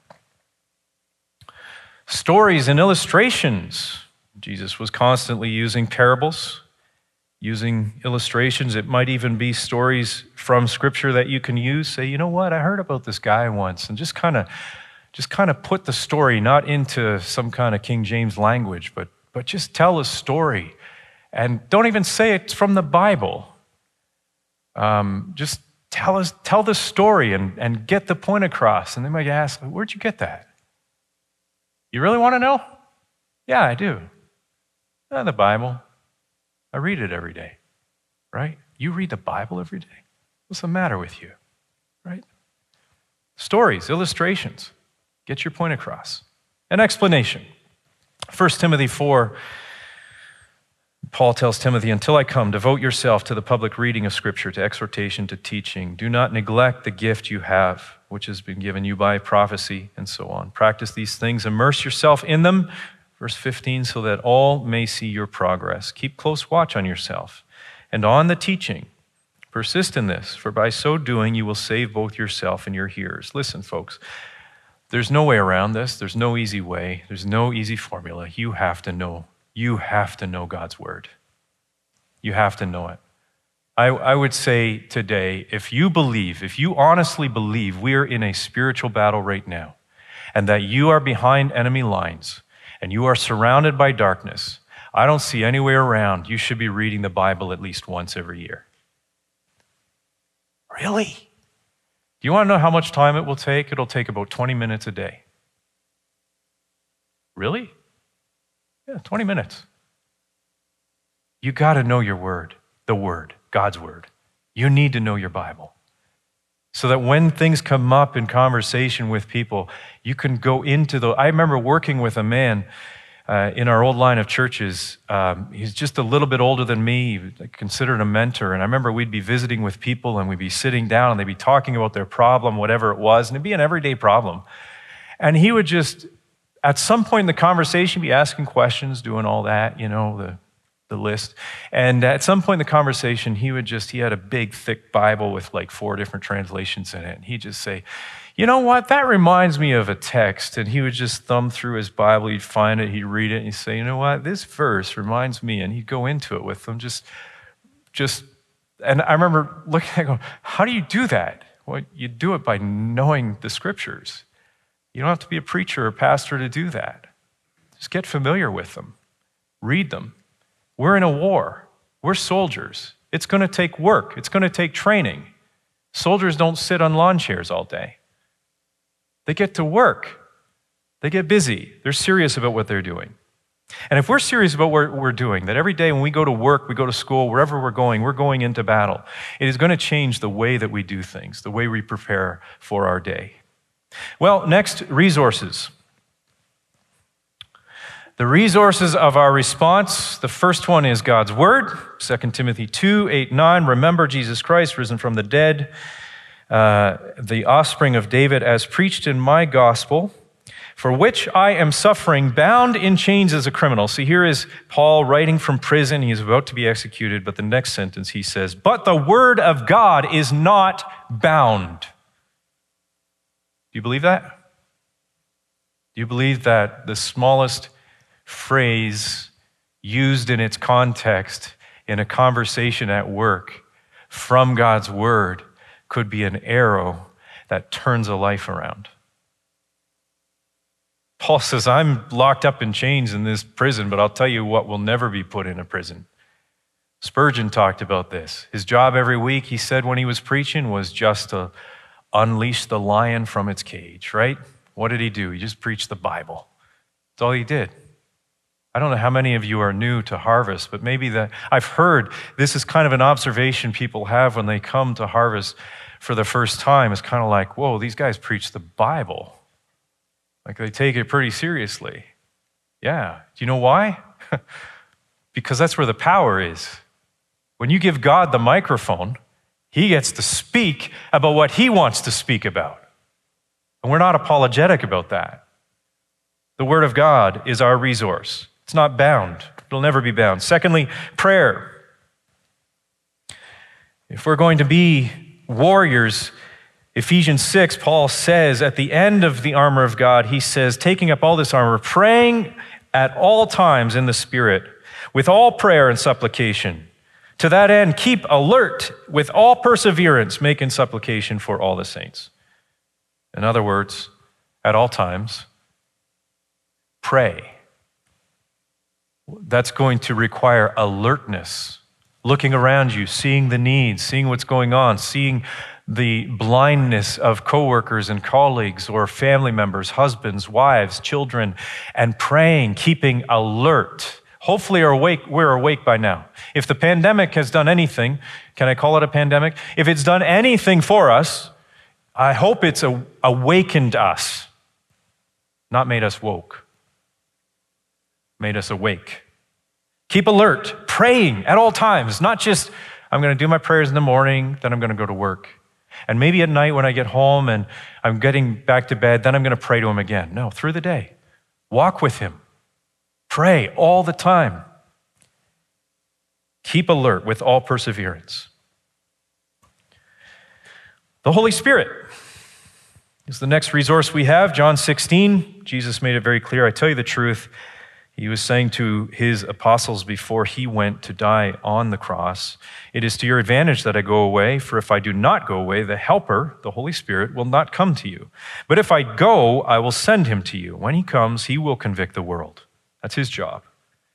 Stories and illustrations. Jesus was constantly using parables, using illustrations. It might even be stories from scripture that you can use. Say, you know what, I heard about this guy once, and just kind of just kind of put the story not into some kind of King James language, but, but just tell a story And don't even say it's from the Bible. Um, just tell us, tell the story and, and get the point across. And they might ask, Where'd you get that? You really want to know? Yeah, I do. Uh, the Bible. I read it every day, right? You read the Bible every day? What's the matter with you, right? Stories, illustrations. Get your point across. An explanation. 1 Timothy 4 Paul tells Timothy, Until I come, devote yourself to the public reading of Scripture, to exhortation, to teaching. Do not neglect the gift you have, which has been given you by prophecy, and so on. Practice these things, immerse yourself in them. Verse 15, so that all may see your progress. Keep close watch on yourself and on the teaching. Persist in this, for by so doing you will save both yourself and your hearers. Listen, folks, there's no way around this. There's no easy way. There's no easy formula. You have to know you have to know God's word. You have to know it. I, I, would say today, if you believe, if you honestly believe we are in a spiritual battle right now, and that you are behind enemy lines, and you are surrounded by darkness, I don't see any way around. You should be reading the Bible at least once every year. Really? Do you want to know how much time it will take? It'll take about 20 minutes a day. Really? Yeah, 20 minutes. You got to know your word, the word, God's word. You need to know your Bible. So that when things come up in conversation with people, you can go into the. I remember working with a man uh, in our old line of churches. Um, he's just a little bit older than me, considered a mentor. And I remember we'd be visiting with people and we'd be sitting down and they'd be talking about their problem, whatever it was, and it'd be an everyday problem. And he would just at some point in the conversation, be asking questions, doing all that, you know, the, the list. And at some point in the conversation, he would just, he had a big, thick Bible with like four different translations in it. And he'd just say, you know what, that reminds me of a text. And he would just thumb through his Bible, he'd find it, he'd read it, and he'd say, you know what, this verse reminds me. And he'd go into it with them, just, just, and I remember looking at him, how do you do that? Well, you do it by knowing the scriptures. You don't have to be a preacher or pastor to do that. Just get familiar with them, read them. We're in a war, we're soldiers. It's going to take work, it's going to take training. Soldiers don't sit on lawn chairs all day, they get to work, they get busy, they're serious about what they're doing. And if we're serious about what we're doing, that every day when we go to work, we go to school, wherever we're going, we're going into battle, it is going to change the way that we do things, the way we prepare for our day. Well, next, resources. The resources of our response, the first one is God's Word, 2 Timothy 2 8, 9. Remember Jesus Christ, risen from the dead, uh, the offspring of David, as preached in my gospel, for which I am suffering, bound in chains as a criminal. See, here is Paul writing from prison. He is about to be executed, but the next sentence he says, But the Word of God is not bound. Do you believe that? Do you believe that the smallest phrase used in its context in a conversation at work from God's word could be an arrow that turns a life around? Paul says, I'm locked up in chains in this prison, but I'll tell you what will never be put in a prison. Spurgeon talked about this. His job every week, he said when he was preaching, was just to unleash the lion from its cage, right? What did he do? He just preached the Bible. That's all he did. I don't know how many of you are new to harvest, but maybe that I've heard this is kind of an observation people have when they come to harvest for the first time. It's kind of like, whoa, these guys preach the Bible. Like they take it pretty seriously. Yeah. Do you know why? [laughs] because that's where the power is. When you give God the microphone, he gets to speak about what he wants to speak about. And we're not apologetic about that. The Word of God is our resource, it's not bound, it'll never be bound. Secondly, prayer. If we're going to be warriors, Ephesians 6, Paul says at the end of the armor of God, he says, taking up all this armor, praying at all times in the Spirit, with all prayer and supplication. To that end, keep alert with all perseverance, making supplication for all the saints. In other words, at all times, pray. that's going to require alertness, looking around you, seeing the needs, seeing what's going on, seeing the blindness of coworkers and colleagues or family members, husbands, wives, children, and praying, keeping alert. Hopefully, are awake, we're awake by now. If the pandemic has done anything, can I call it a pandemic? If it's done anything for us, I hope it's awakened us, not made us woke made us awake. Keep alert, praying at all times, not just, I'm going to do my prayers in the morning, then I'm going to go to work. And maybe at night when I get home and I'm getting back to bed, then I'm going to pray to him again. No, through the day. Walk with him. Pray all the time. Keep alert with all perseverance. The Holy Spirit is the next resource we have. John 16, Jesus made it very clear I tell you the truth. He was saying to his apostles before he went to die on the cross, It is to your advantage that I go away, for if I do not go away, the Helper, the Holy Spirit, will not come to you. But if I go, I will send him to you. When he comes, he will convict the world. That's his job.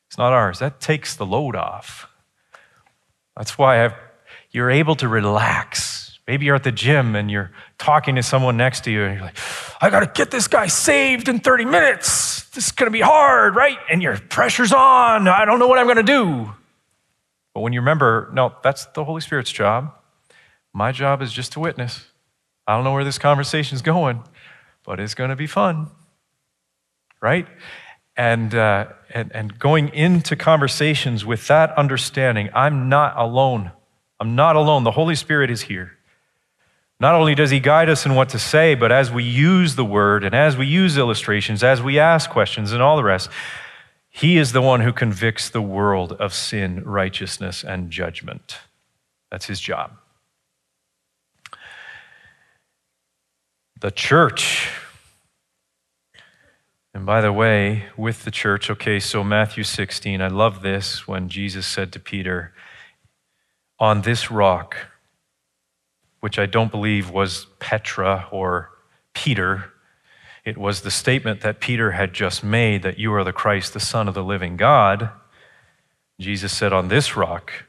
It's not ours. That takes the load off. That's why I've, you're able to relax Maybe you're at the gym and you're talking to someone next to you and you're like, I got to get this guy saved in 30 minutes. This is going to be hard, right? And your pressure's on. I don't know what I'm going to do. But when you remember, no, that's the Holy Spirit's job. My job is just to witness. I don't know where this conversation's going, but it's going to be fun, right? And, uh, and, and going into conversations with that understanding, I'm not alone. I'm not alone. The Holy Spirit is here. Not only does he guide us in what to say, but as we use the word and as we use illustrations, as we ask questions and all the rest, he is the one who convicts the world of sin, righteousness, and judgment. That's his job. The church. And by the way, with the church, okay, so Matthew 16, I love this when Jesus said to Peter, On this rock, which I don't believe was Petra or Peter. It was the statement that Peter had just made that you are the Christ, the Son of the living God. Jesus said, On this rock,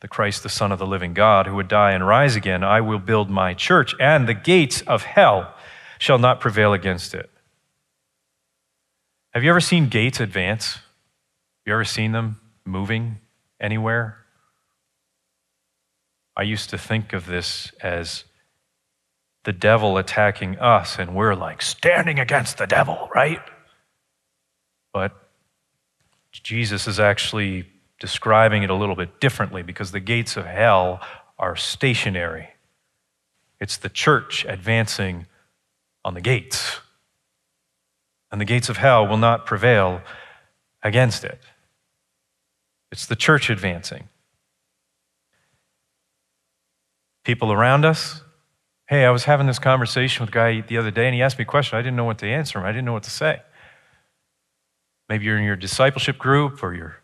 the Christ, the Son of the living God, who would die and rise again, I will build my church, and the gates of hell shall not prevail against it. Have you ever seen gates advance? Have you ever seen them moving anywhere? I used to think of this as the devil attacking us, and we're like standing against the devil, right? But Jesus is actually describing it a little bit differently because the gates of hell are stationary. It's the church advancing on the gates. And the gates of hell will not prevail against it. It's the church advancing people around us. Hey, I was having this conversation with a guy the other day, and he asked me a question. I didn't know what to answer him, I didn't know what to say. Maybe you're in your discipleship group or your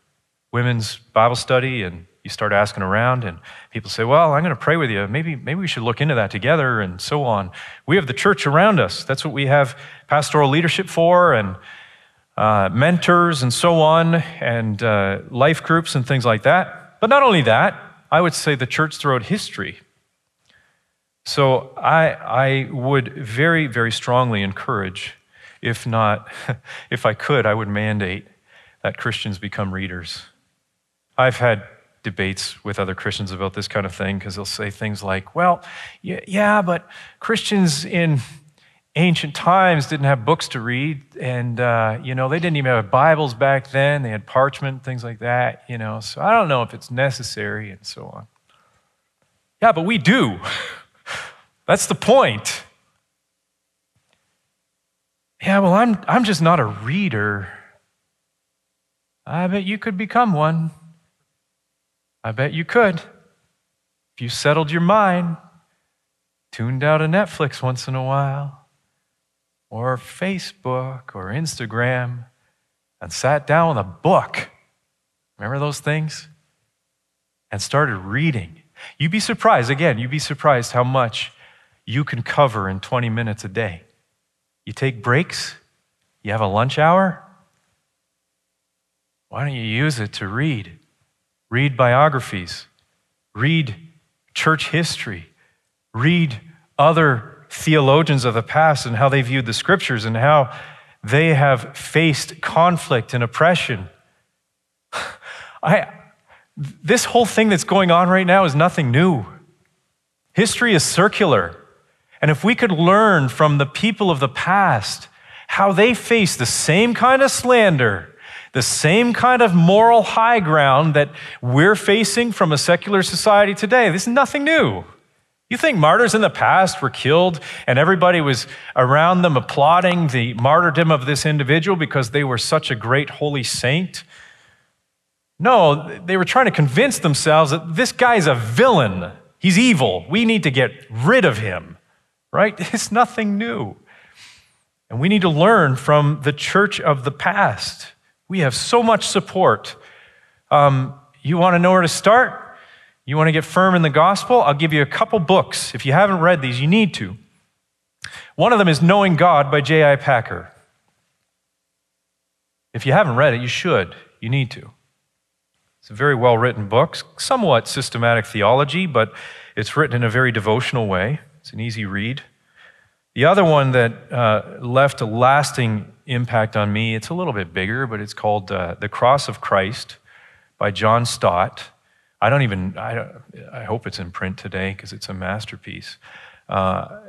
women's Bible study, and you start asking around, and people say, Well, I'm going to pray with you. Maybe, maybe we should look into that together, and so on. We have the church around us. That's what we have pastoral leadership for, and uh, mentors, and so on, and uh, life groups, and things like that. But not only that, I would say the church throughout history so I, I would very, very strongly encourage, if not, [laughs] if I could, I would mandate that Christians become readers. I've had debates with other Christians about this kind of thing because they'll say things like, well, yeah, but Christians in ancient times didn't have books to read and uh, you know they didn't even have bibles back then they had parchment things like that you know? So i don't know if it's necessary and so on. Yeah but we do [laughs] That's the point. Yeah, well, I'm, I'm just not a reader. I bet you could become one. I bet you could. If you settled your mind, tuned out a Netflix once in a while, or Facebook or Instagram, and sat down with a book. Remember those things? And started reading. You'd be surprised, again, you'd be surprised how much you can cover in 20 minutes a day. You take breaks, you have a lunch hour. Why don't you use it to read? Read biographies, read church history, read other theologians of the past and how they viewed the scriptures and how they have faced conflict and oppression. [sighs] I, this whole thing that's going on right now is nothing new. History is circular. And if we could learn from the people of the past how they faced the same kind of slander, the same kind of moral high ground that we're facing from a secular society today, this is nothing new. You think martyrs in the past were killed and everybody was around them applauding the martyrdom of this individual because they were such a great holy saint? No, they were trying to convince themselves that this guy's a villain. He's evil. We need to get rid of him, right? [laughs] It's nothing new. And we need to learn from the church of the past. We have so much support. Um, you want to know where to start? You want to get firm in the gospel? I'll give you a couple books. If you haven't read these, you need to. One of them is Knowing God by J.I. Packer. If you haven't read it, you should. You need to. It's a very well written book, somewhat systematic theology, but it's written in a very devotional way. It's an easy read. The other one that uh, left a lasting impact on me, it's a little bit bigger, but it's called uh, The Cross of Christ by John Stott. I don't even, I, I hope it's in print today because it's a masterpiece. Uh,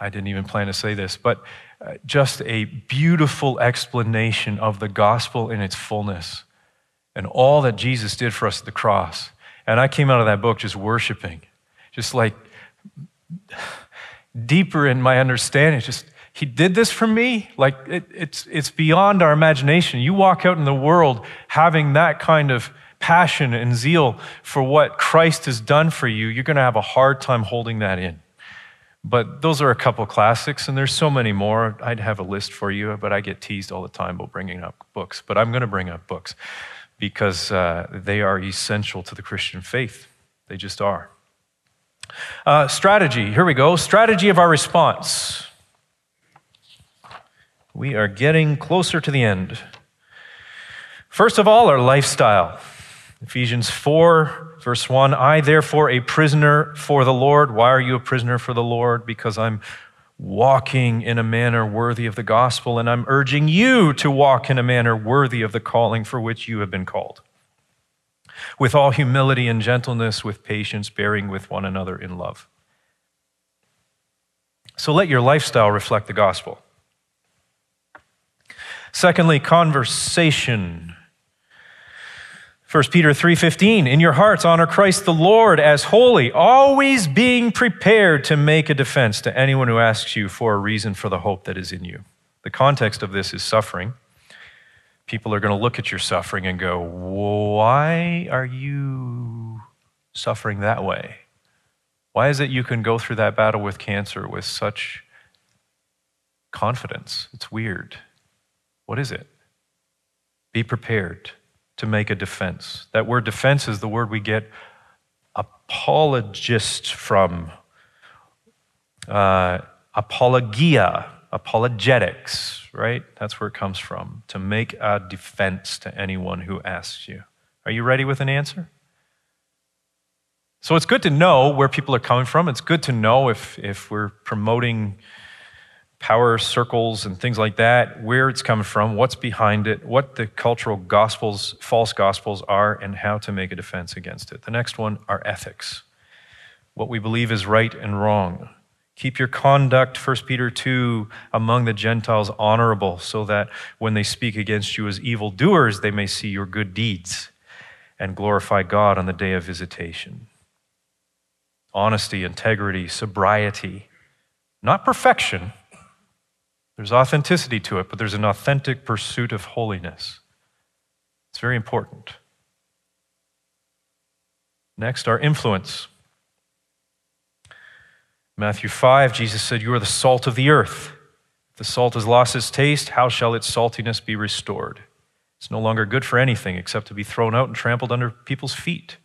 I didn't even plan to say this, but uh, just a beautiful explanation of the gospel in its fullness and all that Jesus did for us at the cross. And I came out of that book just worshiping, just like deeper in my understanding. Just, he did this for me. Like, it, it's, it's beyond our imagination. You walk out in the world having that kind of passion and zeal for what Christ has done for you, you're going to have a hard time holding that in. But those are a couple classics, and there's so many more. I'd have a list for you, but I get teased all the time about bringing up books. But I'm going to bring up books because uh, they are essential to the Christian faith. They just are. Uh, strategy, here we go. Strategy of our response. We are getting closer to the end. First of all, our lifestyle. Ephesians 4, verse 1 I, therefore, a prisoner for the Lord. Why are you a prisoner for the Lord? Because I'm walking in a manner worthy of the gospel, and I'm urging you to walk in a manner worthy of the calling for which you have been called. With all humility and gentleness, with patience, bearing with one another in love. So let your lifestyle reflect the gospel. Secondly, conversation. 1 Peter 3:15 In your hearts honor Christ the Lord as holy always being prepared to make a defense to anyone who asks you for a reason for the hope that is in you. The context of this is suffering. People are going to look at your suffering and go, "Why are you suffering that way? Why is it you can go through that battle with cancer with such confidence? It's weird. What is it? Be prepared to make a defense. That word defense is the word we get apologist from. Uh, apologia, apologetics, right? That's where it comes from. To make a defense to anyone who asks you. Are you ready with an answer? So it's good to know where people are coming from. It's good to know if, if we're promoting power circles and things like that, where it's coming from, what's behind it, what the cultural gospels, false gospels are, and how to make a defense against it. The next one are ethics what we believe is right and wrong. Keep your conduct, 1 Peter 2, among the Gentiles honorable, so that when they speak against you as evildoers, they may see your good deeds and glorify God on the day of visitation. Honesty, integrity, sobriety, not perfection, there's authenticity to it, but there's an authentic pursuit of holiness. It's very important. Next, our influence. Matthew 5, Jesus said, You are the salt of the earth. If the salt has lost its taste, how shall its saltiness be restored? It's no longer good for anything except to be thrown out and trampled under people's feet.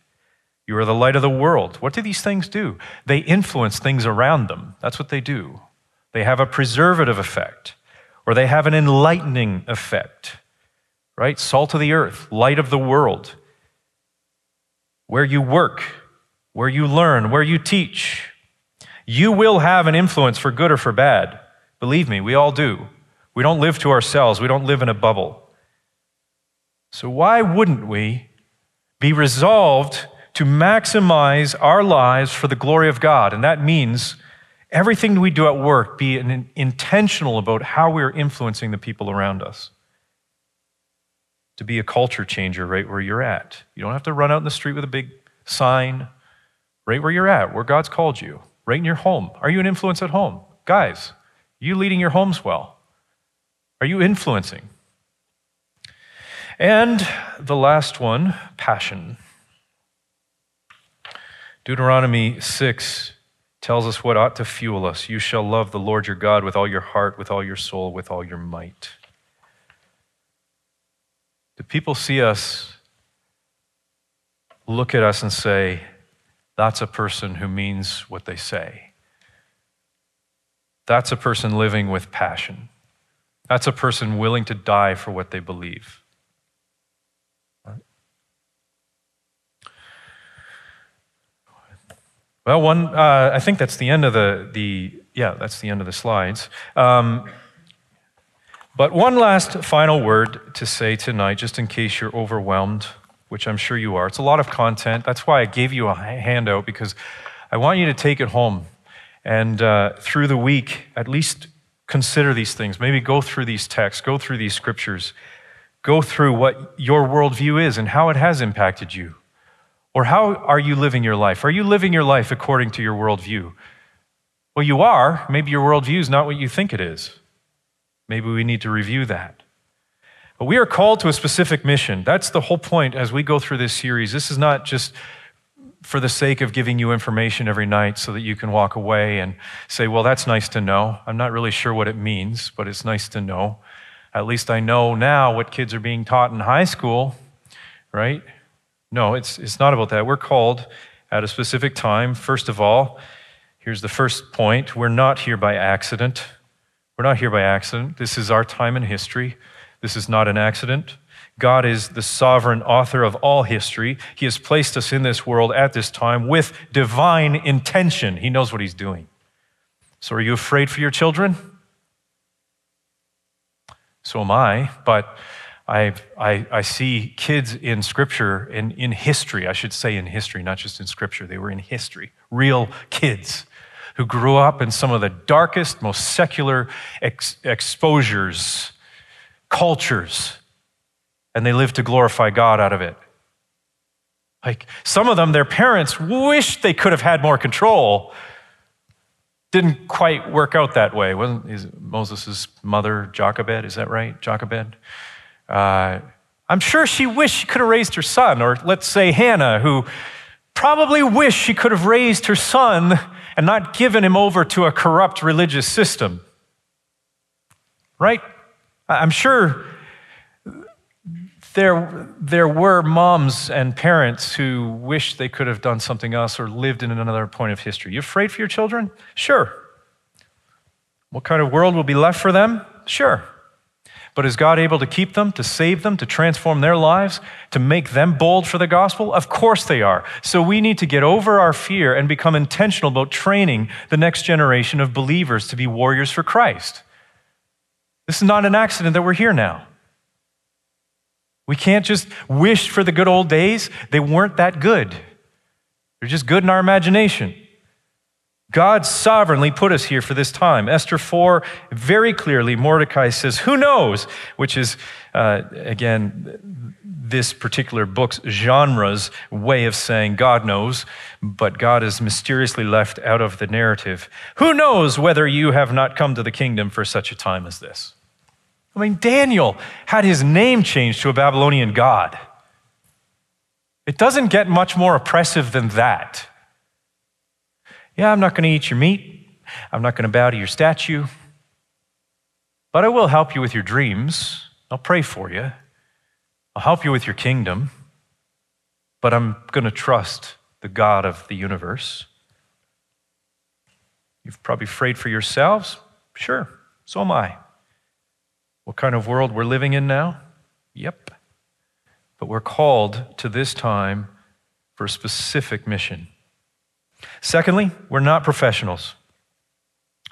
You are the light of the world. What do these things do? They influence things around them. That's what they do. They have a preservative effect or they have an enlightening effect. right? Salt of the earth, light of the world. Where you work, where you learn, where you teach. You will have an influence for good or for bad. Believe me, we all do. We don't live to ourselves, we don't live in a bubble. So, why wouldn't we be resolved to maximize our lives for the glory of God? And that means everything we do at work be intentional about how we're influencing the people around us. To be a culture changer right where you're at. You don't have to run out in the street with a big sign. Right where you're at, where God's called you, right in your home. Are you an influence at home? Guys, you leading your homes well? Are you influencing? And the last one, passion. Deuteronomy 6 tells us what ought to fuel us. You shall love the Lord your God with all your heart, with all your soul, with all your might. Do people see us, look at us, and say, that's a person who means what they say? That's a person living with passion. That's a person willing to die for what they believe. Well, one, uh, I think that's the end of the, the, yeah, that's the end of the slides. Um, but one last final word to say tonight, just in case you're overwhelmed, which I'm sure you are. It's a lot of content. That's why I gave you a handout, because I want you to take it home. And uh, through the week, at least consider these things. Maybe go through these texts, go through these scriptures, go through what your worldview is and how it has impacted you. Or how are you living your life? Are you living your life according to your worldview? Well, you are. Maybe your worldview is not what you think it is. Maybe we need to review that. But we are called to a specific mission. That's the whole point as we go through this series. This is not just for the sake of giving you information every night so that you can walk away and say, well, that's nice to know. I'm not really sure what it means, but it's nice to know. At least I know now what kids are being taught in high school, right? No, it's, it's not about that. We're called at a specific time. First of all, here's the first point we're not here by accident. We're not here by accident. This is our time in history. This is not an accident. God is the sovereign author of all history. He has placed us in this world at this time with divine intention. He knows what He's doing. So, are you afraid for your children? So am I, but I, I, I, see kids in scripture, in, in history, I should say in history, not just in scripture, they were in history, real kids who grew up in some of the darkest, most secular ex- exposures, cultures, and they live to glorify God out of it. Like some of them, their parents wished they could have had more control. Didn't quite work out that way. Wasn't Moses' mother Jochebed? Is that right? Jochebed? Uh, I'm sure she wished she could have raised her son, or let's say Hannah, who probably wished she could have raised her son and not given him over to a corrupt religious system. Right? I'm sure there, there were moms and parents who wished they could have done something else or lived in another point of history. You afraid for your children? Sure. What kind of world will be left for them? Sure. But is God able to keep them, to save them, to transform their lives, to make them bold for the gospel? Of course they are. So we need to get over our fear and become intentional about training the next generation of believers to be warriors for Christ. This is not an accident that we're here now. We can't just wish for the good old days. They weren't that good. They're just good in our imagination. God sovereignly put us here for this time. Esther 4, very clearly, Mordecai says, Who knows? Which is, uh, again, this particular book's genre's way of saying God knows, but God is mysteriously left out of the narrative. Who knows whether you have not come to the kingdom for such a time as this? I mean, Daniel had his name changed to a Babylonian god. It doesn't get much more oppressive than that. Yeah, I'm not going to eat your meat. I'm not going to bow to your statue. But I will help you with your dreams. I'll pray for you. I'll help you with your kingdom. But I'm going to trust the God of the universe. You've probably prayed for yourselves. Sure, so am I. What kind of world we're living in now? Yep. but we're called to this time for a specific mission. Secondly, we're not professionals.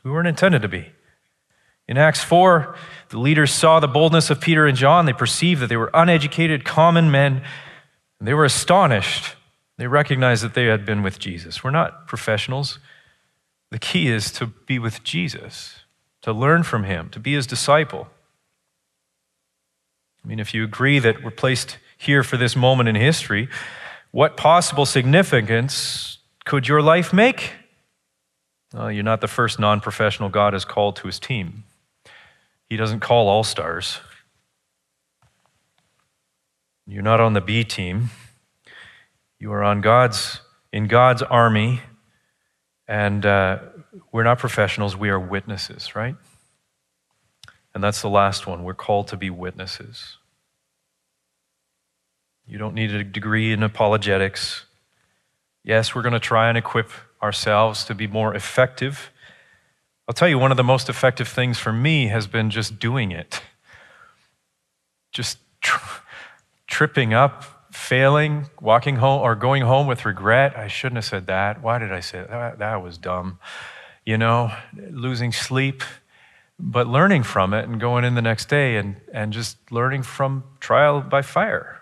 We weren't intended to be. In Acts 4, the leaders saw the boldness of Peter and John. They perceived that they were uneducated, common men. And they were astonished. They recognized that they had been with Jesus. We're not professionals. The key is to be with Jesus, to learn from him, to be his disciple. I mean, if you agree that we're placed here for this moment in history, what possible significance could your life make? Well, you're not the first non professional God has called to his team. He doesn't call all stars. You're not on the B team. You are on God's in God's army, and uh, we're not professionals. We are witnesses, right? And that's the last one. We're called to be witnesses. You don't need a degree in apologetics. Yes, we're going to try and equip ourselves to be more effective. I'll tell you, one of the most effective things for me has been just doing it. Just tr- tripping up, failing, walking home, or going home with regret. I shouldn't have said that. Why did I say that? That was dumb. You know, losing sleep, but learning from it and going in the next day and, and just learning from trial by fire.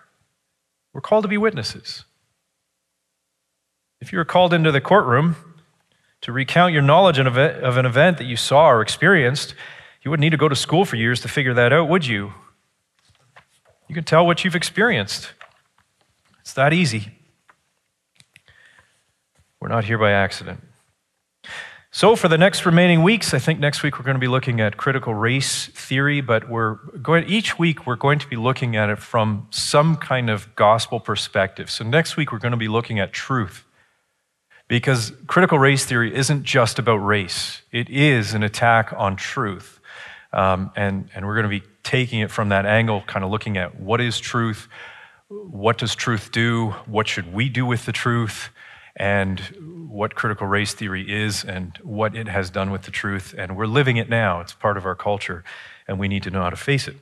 We're called to be witnesses. If you were called into the courtroom to recount your knowledge of an event that you saw or experienced, you wouldn't need to go to school for years to figure that out, would you? You can tell what you've experienced. It's that easy. We're not here by accident. So, for the next remaining weeks, I think next week we're going to be looking at critical race theory, but we're going, each week we're going to be looking at it from some kind of gospel perspective. So, next week we're going to be looking at truth. Because critical race theory isn't just about race, it is an attack on truth. Um, and, and we're going to be taking it from that angle, kind of looking at what is truth, what does truth do, what should we do with the truth, and what critical race theory is and what it has done with the truth. And we're living it now. It's part of our culture, and we need to know how to face it.